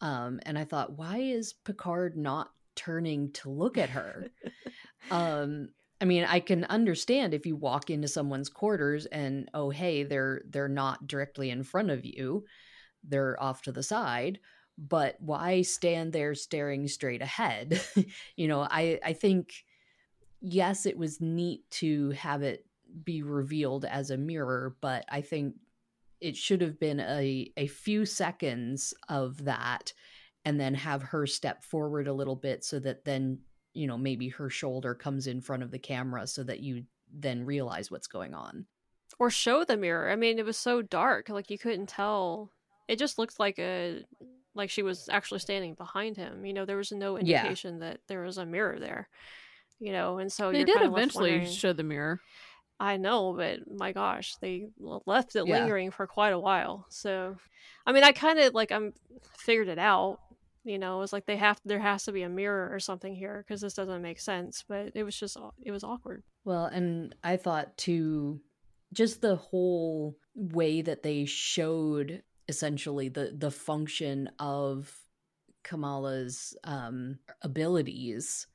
Um and I thought why is Picard not turning to look at her? um I mean, I can understand if you walk into someone's quarters and oh hey, they're they're not directly in front of you. They're off to the side, but why stand there staring straight ahead? you know, I I think yes, it was neat to have it be revealed as a mirror, but I think it should have been a a few seconds of that and then have her step forward a little bit so that then you know maybe her shoulder comes in front of the camera so that you then realize what's going on
or show the mirror. I mean, it was so dark, like you couldn't tell. It just looked like a like she was actually standing behind him. You know, there was no
Yeah.
indication that there was a mirror there. You know, and so
they
you're
did eventually show the mirror.
I know, but my gosh, they left it
Yeah.
lingering for quite a while. So, I mean, I kind of like I'm figured it out. You know, it was like they have there has to be a mirror or something here because this doesn't make sense. But it was just it was awkward.
Well, and I thought too, just the whole way that they showed essentially the the function of Kamala's um abilities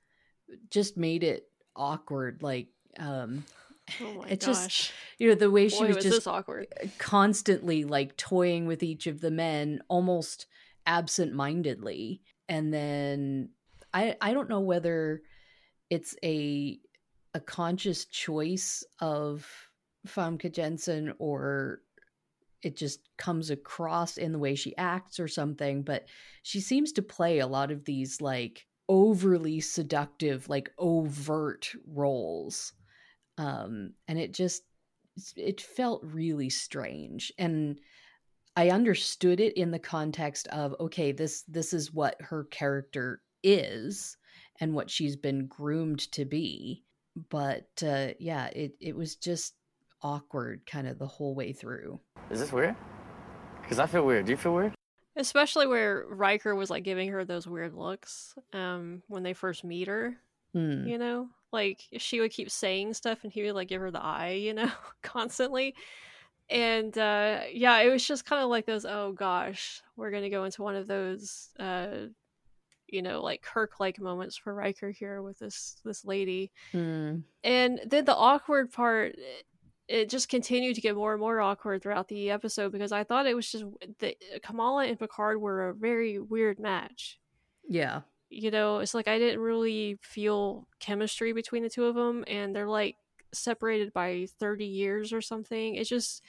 just made it awkward like um
Oh my
It
gosh,
just- you know the way she
boy,
was
was
just
awkward.
constantly like toying with each of the men almost absent-mindedly. And then i i don't know whether it's a a conscious choice of Famke Janssen or it just comes across in the way she acts or something but she seems to play a lot of these like overly seductive like overt roles. Um and it just it felt really strange. And I understood it in the context of okay, this this is what her character is and what she's been groomed to be. But uh, yeah, it it was just awkward kind of the whole way through.
Is this weird? Because I feel weird. Do you feel weird?
Especially where Riker was like giving her those weird looks um when they first meet her,
Hmm.
you know? Like she would keep saying stuff and he would like give her the eye, you know, constantly. And uh yeah, it was just kind of like those oh gosh, we're going to go into one of those uh you know, like Kirk like moments for Riker here with this this lady.
Hmm.
And then the awkward part, it just continued to get more and more awkward throughout the episode because I thought it was just that Kamala and Picard were a very weird match.
Yeah.
You know, it's like I didn't really feel chemistry between the two of them, and they're like separated by 30 years or something. It just,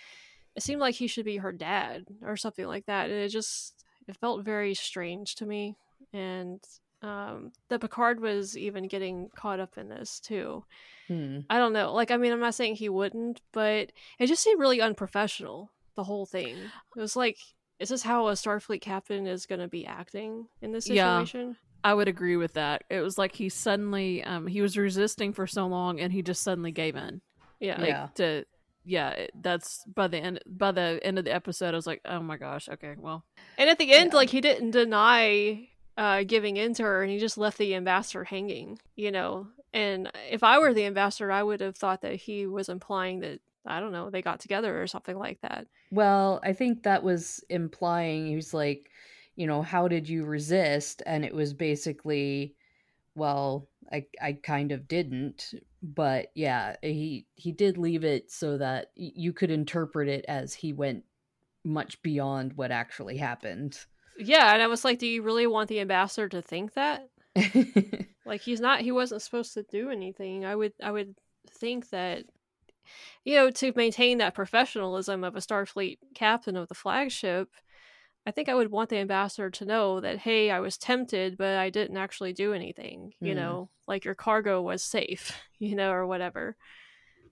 it seemed like he should be her dad or something like that. And it just, it felt very strange to me. And um, the Picard was even getting caught up in this too.
Hmm.
I don't know. Like, I mean, I'm not saying he wouldn't, but it just seemed really unprofessional, the whole thing. It was like, is this how a Starfleet captain is going to be acting in this situation?
I would agree with that. It was like he suddenly um he was resisting for so long and he just suddenly gave in.
Yeah.
Like
Yeah.
to yeah, that's by the end by the end of the episode I was like, "Oh my gosh, okay, well."
And at the end,
Yeah.
like, he didn't deny uh, giving in to her and he just left the ambassador hanging, you know? And if I were the ambassador, I would have thought that he was implying that, I don't know, they got together or something like that.
Well, I think that was implying he was like, you know, how did you resist? And it was basically, well, I I kind of didn't, but yeah, he he did leave it so that you could interpret it as he went much beyond what actually happened.
Yeah. And I was like, do you really want the ambassador to think that? like he's not he wasn't supposed to do anything i would i would think that you know to maintain that professionalism of a starfleet captain of the flagship i think i would want the ambassador to know that hey i was tempted but i didn't actually do anything you
Hmm.
know like your cargo was safe you know or whatever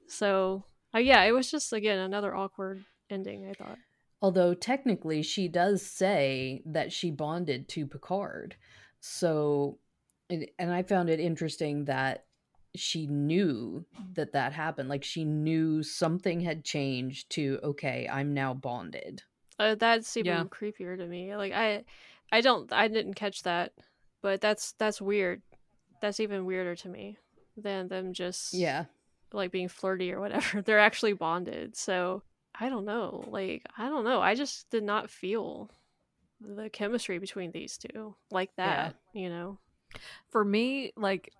so uh, yeah it was just again another awkward ending i thought
Although technically she does say that she bonded to Picard. So and, and I found it interesting that she knew that that happened. Like she knew something had changed to okay, I'm now bonded.
Uh, that's even
Yeah.
creepier to me. Like I, I don't, I didn't catch that, but that's that's weird. That's even weirder to me than them just
Yeah.
like being flirty or whatever. They're actually bonded. So I don't know. Like I don't know. I just did not feel the chemistry between these two like
Yeah.
that. You know.
For me, like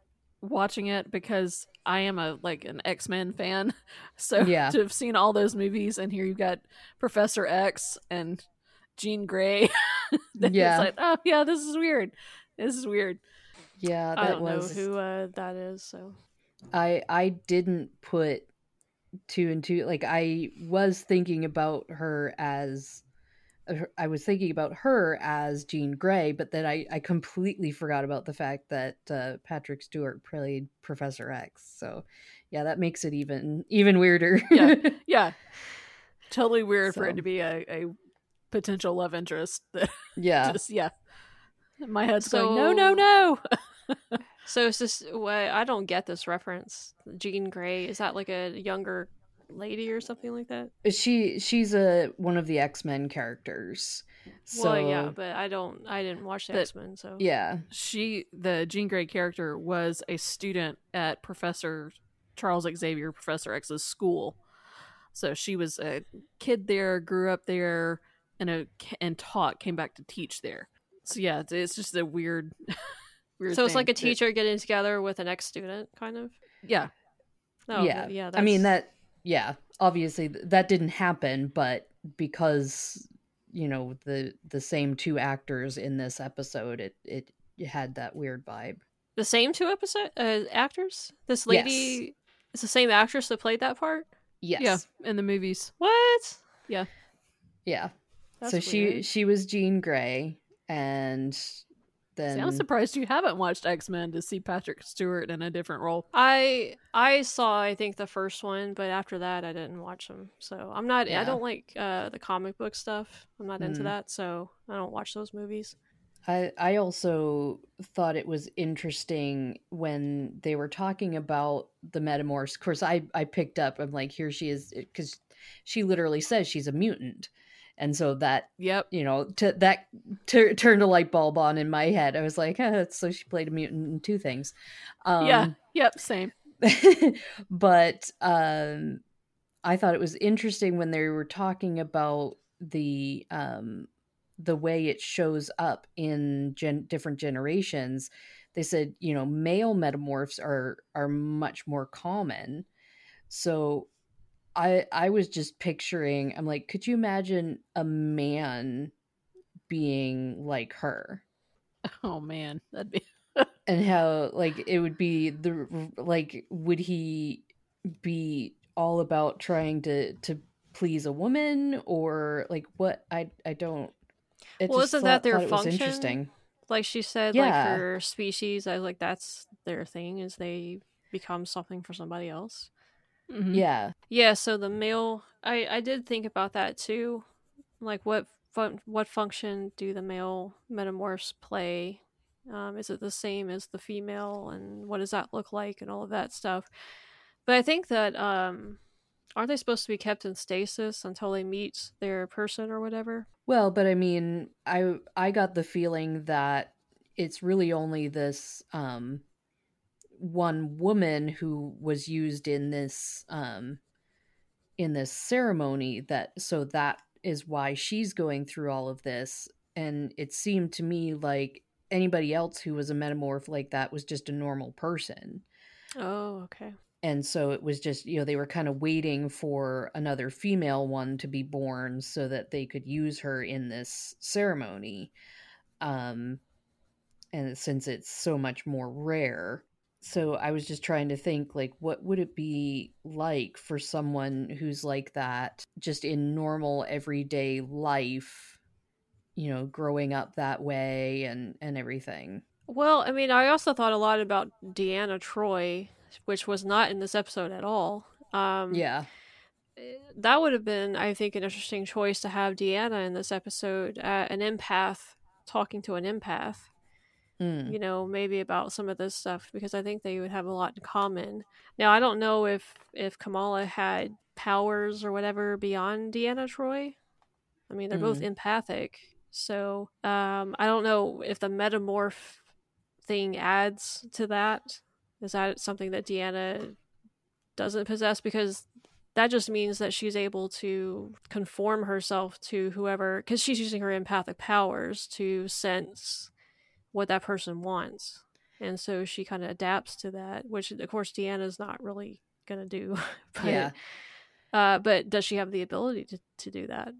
watching it because I am a like an X-Men fan. So
Yeah.
to have seen all those movies and here you've got Professor X and Jean Grey.
Yeah.
Like, oh yeah, this is weird. This is weird.
Yeah, that
I don't
was
know who uh, that is. So
I I didn't put two and two like I was thinking about her as I was thinking about her as Jean Grey, but then I, I completely forgot about the fact that uh, Patrick Stewart played Professor X. So, yeah, that makes it even even weirder.
Yeah. Yeah. Totally weird for
So.
it to be a, a potential love interest.
Yeah.
just yeah. My head's
So-
going, no, no, no.
so it's just what I don't get this reference. Jean Grey is that like a younger lady or something like that?
She she's a one of the X Men characters. So
well, yeah, but I don't. I didn't watch the X Men, so
yeah,
she the Jean Grey character was a student at Professor Charles Xavier Professor X's school. So she was a kid there, grew up there, and a and taught, came back to teach there. So yeah, it's, it's just a weird, weird.
So it's
thing
like a
that-
teacher getting together with an ex student, kind of.
yeah,
Oh,
yeah,
yeah. That's...
I mean that. Yeah, obviously that didn't happen, but because you know the the same two actors in this episode, it it had that weird vibe.
the same two episode uh, actors. This lady is the same actress that played that part.
Yes.
yeah, in the movies.
What?
Yeah.
That's
so she she was Jean Grey and then
See, I'm surprised you haven't watched X Men to see Patrick Stewart in a different role.
I I saw I think the first one, but after that I didn't watch them. So I'm not.
Yeah.
I don't like uh, the comic book stuff. I'm not into
Mm.
that, so I don't watch those movies.
I I also thought it was interesting when they were talking about the metamorphs. Of course, I I picked up. I'm like, here she is, because she literally says she's a mutant, and so that
Yep.
you know to, that tur turned a light bulb on in my head. I was like, oh, so she played a mutant in two things. Um,
yeah. Yep. Same.
but um i thought it was interesting when they were talking about the um the way it shows up in gen- different generations they said you know male metamorphs are are much more common so i i was just picturing i'm like could you imagine a man being like her
Oh man, that'd be.
and how like it would be the like would he be all about trying to to please a woman or like what i i don't It
well, isn't that their
thought it was
function?
interesting
Like she said,
Yeah.
like her species, I was like that's their thing is they become something for somebody else.
Mhm.
yeah
Yeah, so the male, I I did think about that too. Like what fun, what function do the male metamorphs play? Um, is it the same as the female, and what does that look like, and all of that stuff? But I think that um, aren't they supposed to be kept in stasis until they meet their person or whatever?
well but i mean i i got the feeling that it's really only this um one woman who was used in this um in this ceremony that so that is why she's going through all of this. And it seemed to me like anybody else who was a metamorph like that was just a normal person.
Oh, okay.
and so it was just you know they were kind of waiting for another female one to be born so that they could use her in this ceremony. Um and since it's so much more rare so i was just trying to think like what would it be like for someone who's like that just in normal everyday life you know growing up that way and and everything
Well, I mean, I also thought a lot about Deanna Troi, which was not in this episode at all. Um,
yeah
that would have been, I think, an interesting choice to have Deanna in this episode, uh, an empath talking to an empath.
Mm.
You know, maybe about some of this stuff because I think they would have a lot in common. Now, I don't know if if Kamala had powers or whatever beyond Deanna Troi. I mean, they're both empathic, so um, I don't know if the metamorph thing adds to that. Is that something that Deanna doesn't possess? Because that just means that she's able to conform herself to whoever, because she's using her empathic powers to sense what that person wants. And so she kind of adapts to that, which of course Deanna's not really going to do. but,
Yeah.
Uh, but does she have the ability to, to do that?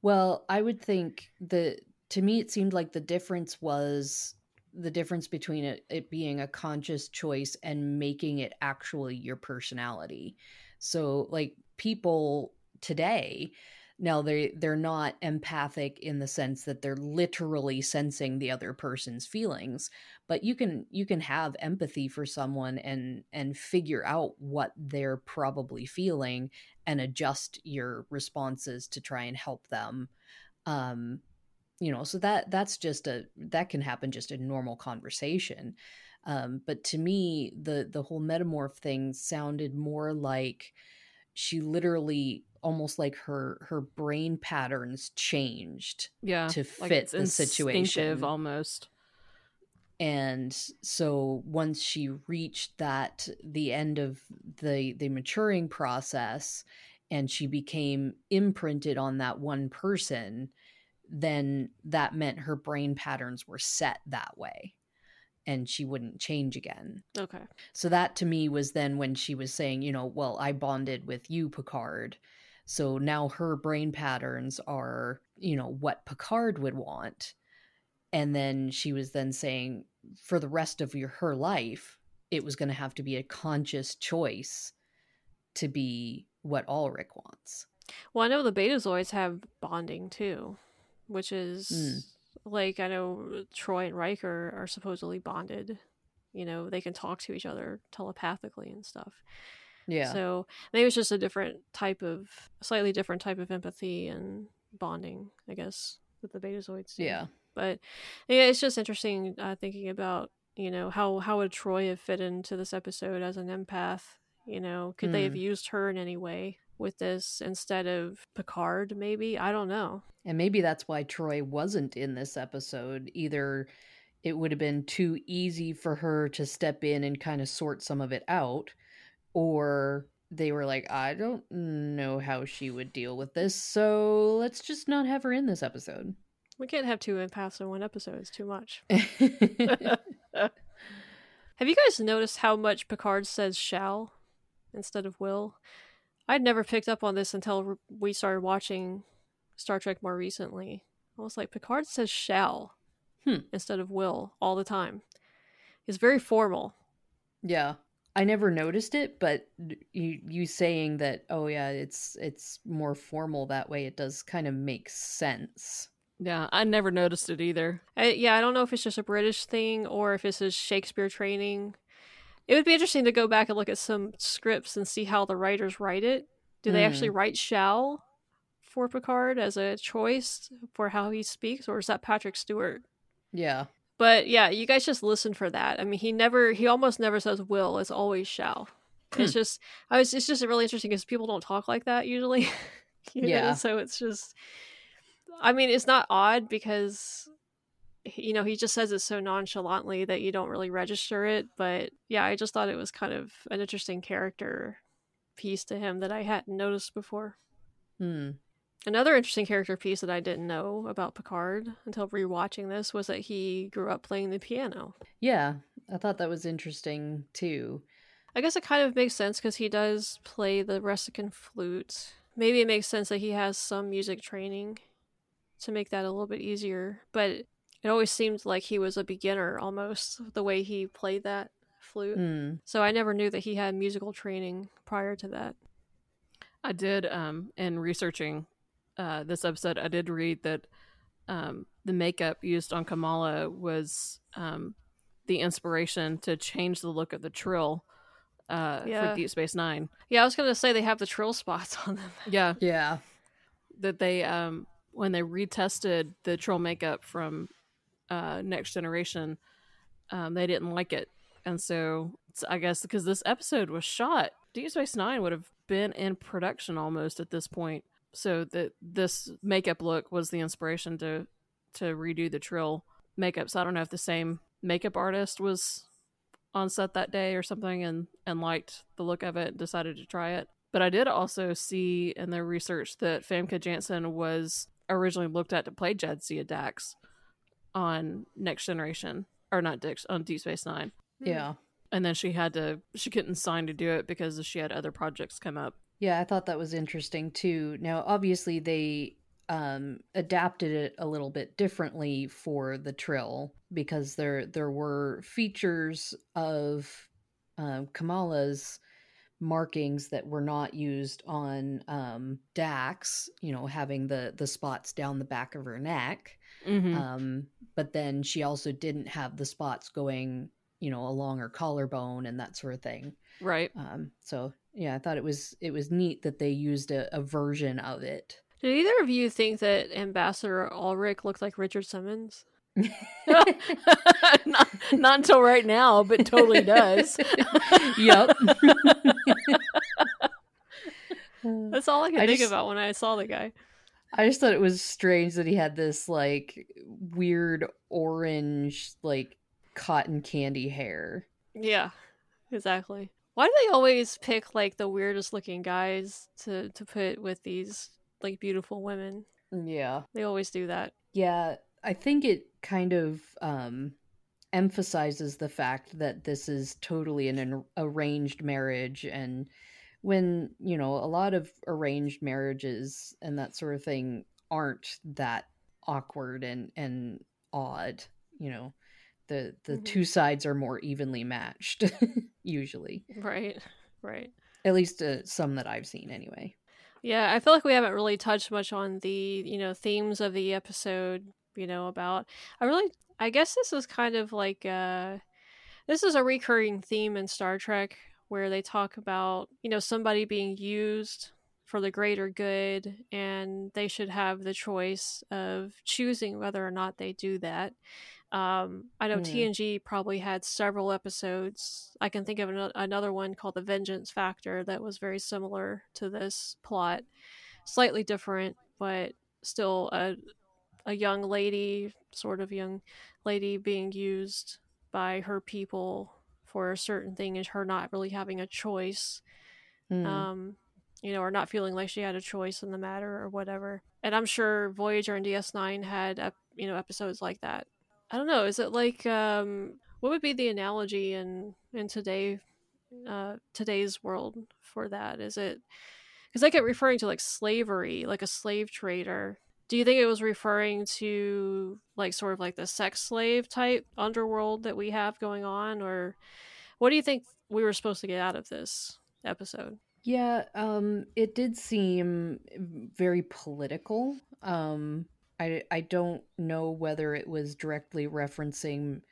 Well, I would think that to me it seemed like the difference was the difference between it, it being a conscious choice and making it actually your personality. So like people today now they they're not empathic in the sense that they're literally sensing the other person's feelings but you can you can have empathy for someone and and figure out what they're probably feeling and adjust your responses to try and help them um you know so that that's just a that can happen just in normal conversation. Um but to me the the whole metamorph thing sounded more like she literally almost like her her brain patterns changed
Yeah.
to
like
fit
it's
the situation
almost.
and so once she reached that the end of the the maturing process and she became imprinted on that one person then that meant her brain patterns were set that way and she wouldn't change again
Okay.
so that to me was then when she was saying you know well i bonded with you picard so now her brain patterns are you know what picard would want and then she was then saying for the rest of your her life it was going to have to be a conscious choice to be what Alrik wants
Well, I know the Betazoids have bonding too, which is
Mm.
like I know Troi and Riker are supposedly bonded. You know, they can talk to each other telepathically and stuff.
Yeah.
So maybe it's just a different type of, slightly different type of empathy and bonding, I guess, with the Betazoids do.
yeah.
But yeah, it's just interesting uh, thinking about you know how how would Troi have fit into this episode as an empath? You know, could they have
Hmm.
used her in any way with this instead of Picard? Maybe I don't know.
And maybe that's why Troi wasn't in this episode. Either it would have been too easy for her to step in and kind of sort some of it out, or they were like, I don't know how she would deal with this, so let's just not have her in this episode.
We can't have two empaths in one episode. It's too much. Have you guys noticed how much Picard says shall instead of will? I'd never picked up on this until we started watching Star Trek more recently. I was like, Picard says shall
Hmm.
instead of will all the time. It's very formal.
yeah. I never noticed it, but you you saying that, oh yeah, it's it's more formal that way, it does kind of make sense.
Yeah, I never noticed it either.
I, yeah, I don't know if it's just a British thing or if it's just Shakespeare training. It would be interesting to go back and look at some scripts and see how the writers write it. Do they actually hmm. write shall for Picard as a choice for how he speaks, or is that Patrick Stewart?
Yeah.
But yeah, you guys just listen for that. I mean, he never, he almost never says will. It's always shall. It's just, I was, it's just really interesting because people don't talk like that usually. you know?
Yeah.
So it's just, I mean, it's not odd because, you know, he just says it so nonchalantly that you don't really register it. But yeah, I just thought it was kind of an interesting character piece to him that I hadn't noticed before.
Hmm.
Another interesting character piece that I didn't know about Picard until rewatching this was that he grew up playing the piano.
Yeah, I thought that was interesting too.
I guess it kind of makes sense because he does play the Ressikan flute. Maybe it makes sense that he has some music training to make that a little bit easier. But it always seemed like he was a beginner almost, the way he played that flute.
Hmm.
So I never knew that he had musical training prior to that.
I did, um, in researching uh, this episode, I did read that um, the makeup used on Kamala was um, the inspiration to change the look of the Trill uh,
Yeah.
for Deep Space Nine.
Yeah, I was going to say they have the trill spots on them.
Yeah,
Yeah.
that they um, when they retested the Trill makeup from uh, Next Generation, um, they didn't like it, and so it's- I guess because this episode was shot, Deep Space Nine would have been in production almost at this point. So that this makeup look was the inspiration to to redo the Trill makeup. So I don't know if the same makeup artist was on set that day or something and and liked the look of it and decided to try it. But I did also see in the research that Famke Janssen was originally looked at to play Jadzia Dax on Next Generation or not Dix on Deep Space Nine,
Yeah.
and then she had to she couldn't sign to do it because she had other projects come up.
Yeah, I thought that was interesting too. Now, obviously, they um, adapted it a little bit differently for the Trill because there there were features of um, Kamala's markings that were not used on um, Dax. You know, having the the spots down the back of her neck.
Mm-hmm.
Um, but then she also didn't have the spots going, you know, along her collarbone and that sort of thing.
right.
Um, so yeah, I thought it was it was neat that they used a, a version of it.
Did either of you think that Ambassador Alrik looked like Richard Simmons?
not, not until right now, but totally does.
yep.
That's all I could
I
think
just-
about when I saw the guy.
I just thought it was strange that he had this like weird orange like cotton candy hair.
Yeah, exactly. Why do they always pick like the weirdest looking guys to to put with these like beautiful women?
Yeah.
They always do that.
Yeah, I think it kind of um emphasizes the fact that this is totally an, an arranged marriage and when, you know, a lot of arranged marriages and that sort of thing aren't that awkward and and odd, you know. The the
Mhm.
two sides are more evenly matched usually.
Right. Right.
At least uh, some that I've seen anyway.
Yeah, I feel like we haven't really touched much on the, you know, themes of the episode you know, about. I really, I guess this is kind of like, uh, this is a recurring theme in Star Trek where they talk about, you know, somebody being used for the greater good and they should have the choice of choosing whether or not they do that. Um, I know
Hmm.
TNG probably had several episodes. I can think of an- another one called The Vengeance Factor that was very similar to this plot. Slightly different, but still a, a young lady, sort of young lady, being used by her people for a certain thing and her not really having a choice
Hmm.
um, you know, or not feeling like she had a choice in the matter or whatever. And I'm sure Voyager and DS9 had, you know, episodes like that. I don't know. Is it like, um, what would be the analogy in in today, uh, today's world for that? Is it because I kept referring to like slavery, like a slave trader. Do you think it was referring to like sort of like the sex slave type underworld that we have going on, or what do you think we were supposed to get out of this episode?
Yeah, um, it did seem very political. Um, I I don't know whether it was directly referencing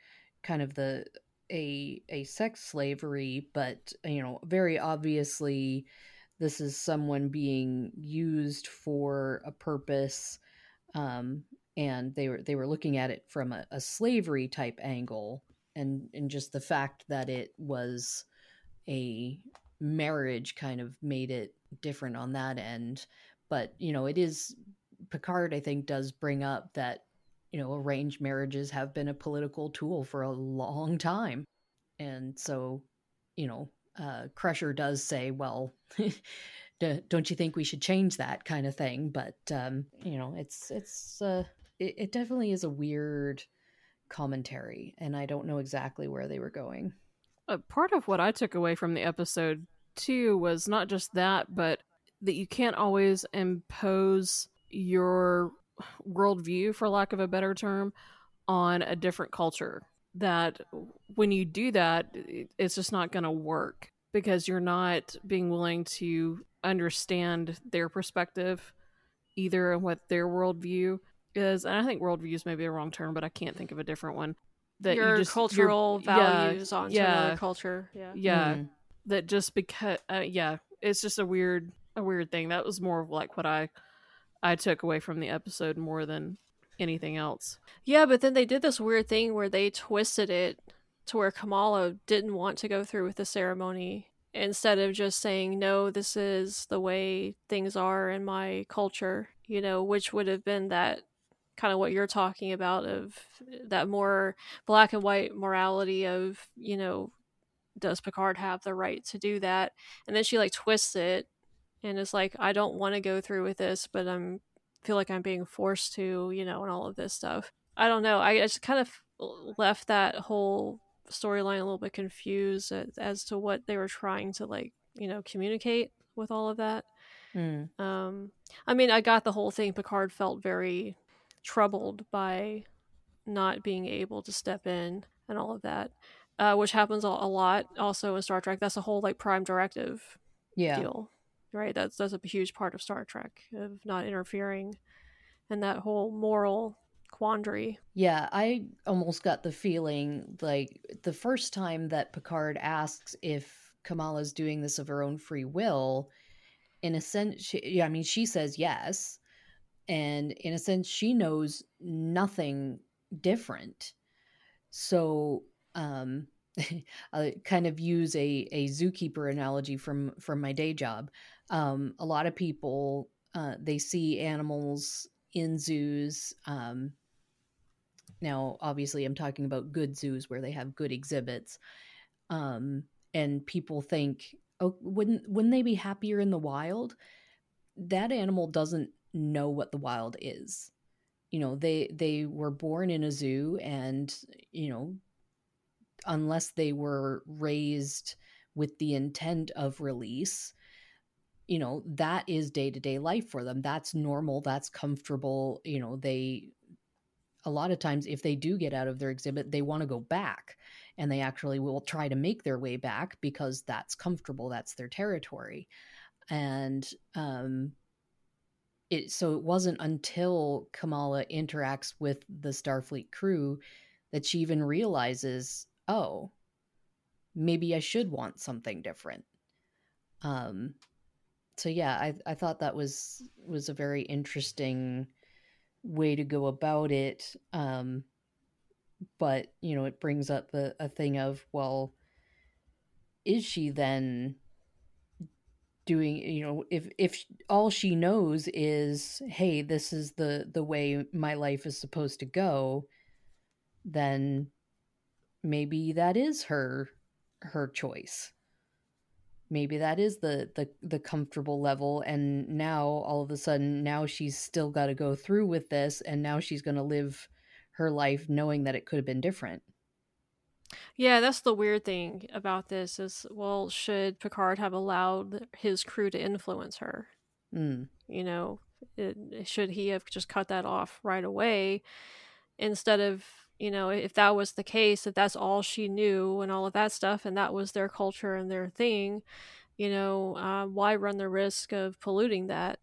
kind of the a a sex slavery, but you know, very obviously this is someone being used for a purpose um and they were they were looking at it from a, a slavery type angle and and just the fact that it was a marriage kind of made it different on that end. But you know it is picard i think does bring up that you know arranged marriages have been a political tool for a long time. And so you know uh crusher does say well don't you think we should change that kind of thing? But um you know it's it's uh it, it definitely is a weird commentary and i don't know exactly where they were going.
Uh, part of what I took away from the episode too was not just that, but that you can't always impose your worldview, for lack of a better term, on a different culture. That when you do that, it's just not going to work because you're not being willing to understand their perspective, either and what their worldview is. And I think worldview is maybe a wrong term, but I can't think of a different one. That
your
you're-
cultural
yeah,
values onto
yeah.
another culture. Yeah.
yeah
Mm.
that just because uh, yeah it's just a weird a weird thing that was more of like what i i took away from the episode more than anything else
Yeah, but then they did this weird thing where they twisted it to where Kamala didn't want to go through with the ceremony instead of just saying, no, this is the way things are in my culture, you know, which would have been that kind of what you're talking about of that more black and white morality of, you know, does Picard have the right to do that? And then she like twists it and is like, I don't want to go through with this, but I'm feel like I'm being forced to, you know, and all of this stuff. I don't know. I just kind of left that whole storyline a little bit confused as, as to what they were trying to like, you know, communicate with all of that.
Mm.
Um, I mean, I got the whole thing. Picard felt very troubled by not being able to step in and all of that, uh, which happens a, a lot also in Star Trek. That's a whole like prime directive
yeah
deal, right? That's that's a huge part of Star Trek of not interfering, and that whole moral quandary.
Yeah, I almost got the feeling like the first time that Picard asks if Kamala's doing this of her own free will, in a sense, she, yeah, I mean, she says yes. And in a sense, she knows nothing different. So, um, I kind of use a, a zookeeper analogy from, from my day job. Um, a lot of people, uh, they see animals in zoos, um, now obviously i'm talking about good zoos where they have good exhibits um and people think oh wouldn't wouldn't they be happier in the wild that animal doesn't know what the wild is you know they they were born in a zoo and you know unless they were raised with the intent of release you know that is day-to-day life for them. That's normal that's comfortable you know they a lot of times if they do get out of their exhibit they want to go back and they actually will try to make their way back because that's comfortable that's their territory. And um it so it wasn't until Kamala interacts with the Starfleet crew that she even realizes, oh, maybe I should want something different. Um so yeah, I I thought that was was a very interesting way to go about it. Um but, you know, it brings up a, a thing of, well, is she then doing you know if if all she knows is hey this is the the way my life is supposed to go then maybe that is her her choice maybe that is the the the comfortable level and now all of a sudden now she's still got to go through with this and now she's going to live her life knowing that it could have been different
Yeah, that's the weird thing about this is well, should Picard have allowed his crew to influence her?
mm.
You know, it, should he have just cut that off right away instead of, you know, if that was the case, if that's all she knew and all of that stuff, and that was their culture and their thing, you know, uh, why run the risk of polluting that,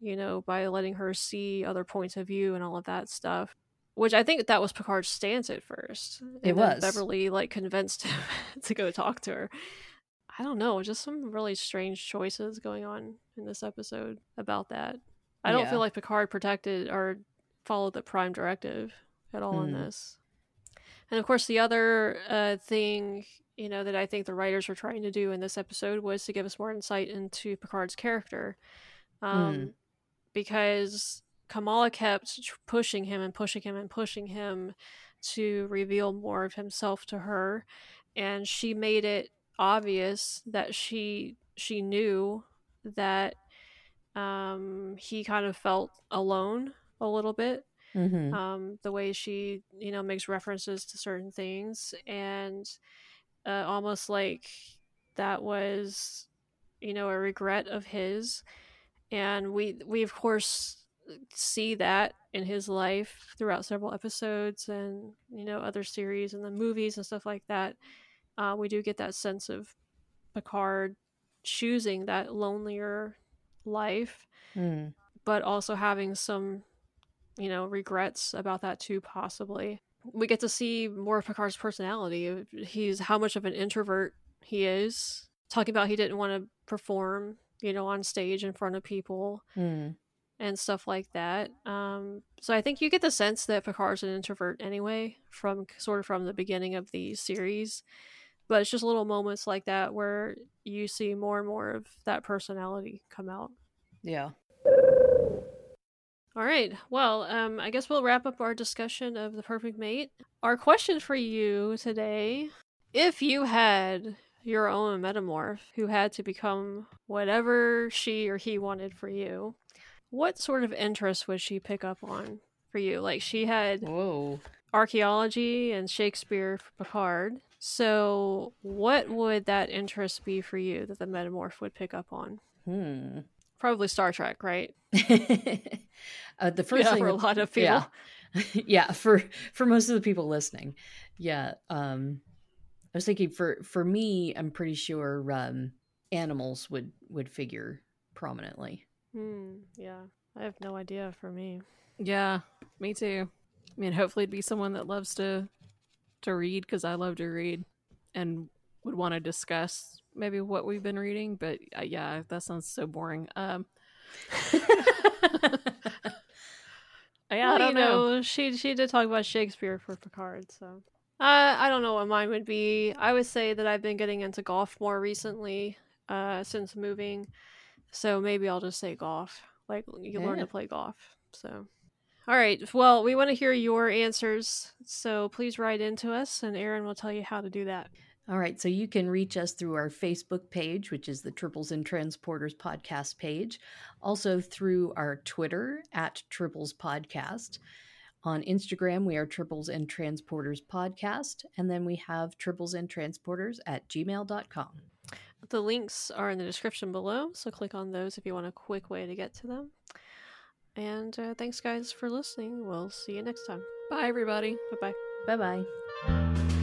you know, by letting her see other points of view and all of that stuff? Which I think that was Picard's stance at first.
It was.
Beverly like convinced him to go talk to her. I don't know, just some really strange choices going on in this episode about that. I don't
Yeah.
feel like Picard protected or followed the Prime Directive at all in
Hmm.
this. And of course, the other uh, thing you know that I think the writers were trying to do in this episode was to give us more insight into Picard's character, um,
Mm.
because Kamala kept pushing him and pushing him and pushing him to reveal more of himself to her, and she made it obvious that she she knew that um, he kind of felt alone a little bit
hmm
um, the way she you know makes references to certain things and uh, almost like that was you know a regret of his. And we we of course see that in his life throughout several episodes and you know other series and the movies and stuff like that. Uh, we do get that sense of picard choosing that lonelier life
Mm.
but also having some, you know, regrets about that too, possibly. We get to see more of Picard's personality. He's how much of an introvert he is. Talking about he didn't want to perform, you know, on stage in front of people
Mm.
and stuff like that. Um, so I think you get the sense that Picard's an introvert anyway, from sort of from the beginning of the series. But it's just little moments like that where you see more and more of that personality come out.
yeah
All right. Well, um, I guess we'll wrap up our discussion of the perfect mate. Our question for you today: If you had your own metamorph who had to become whatever she or he wanted for you, what sort of interest would she pick up on for you? Like she had
whoa
archaeology and Shakespeare for Picard. So, what would that interest be for you that the metamorph would pick up on?
hmm
Probably Star Trek, right?
uh, the first
Yeah,
thing
for a lot of people.
yeah yeah for for most of the people listening yeah um i was thinking for for me i'm pretty sure um animals would would figure prominently
Hmm. Yeah. I have no idea for me.
Yeah, me too. I mean, hopefully it'd be someone that loves to to read because I love to read and would want to discuss maybe what we've been reading. But uh, yeah, that sounds so boring. Um, yeah, I don't
you
know.
She she did talk about Shakespeare for Picard, so uh, I don't know what mine would be. I would say that I've been getting into golf more recently, uh, since moving. So maybe I'll just say golf. Like you learn to play golf. So, all right. Well, we want to hear your answers. So please write into us, and Aaron will tell you how to do that.
All right, so you can reach us through our Facebook page, which is the Tribbles and Transporters podcast page. Also through our Twitter at Tribbles Podcast. On Instagram, we are Tribbles and Transporters Podcast. And then we have Tribbles and Transporters at gmail.com.
The links are in the description below, so click on those if you want a quick way to get to them. And uh, thanks, guys, for listening. We'll see you next time.
Bye, everybody.
Bye bye.
Bye bye.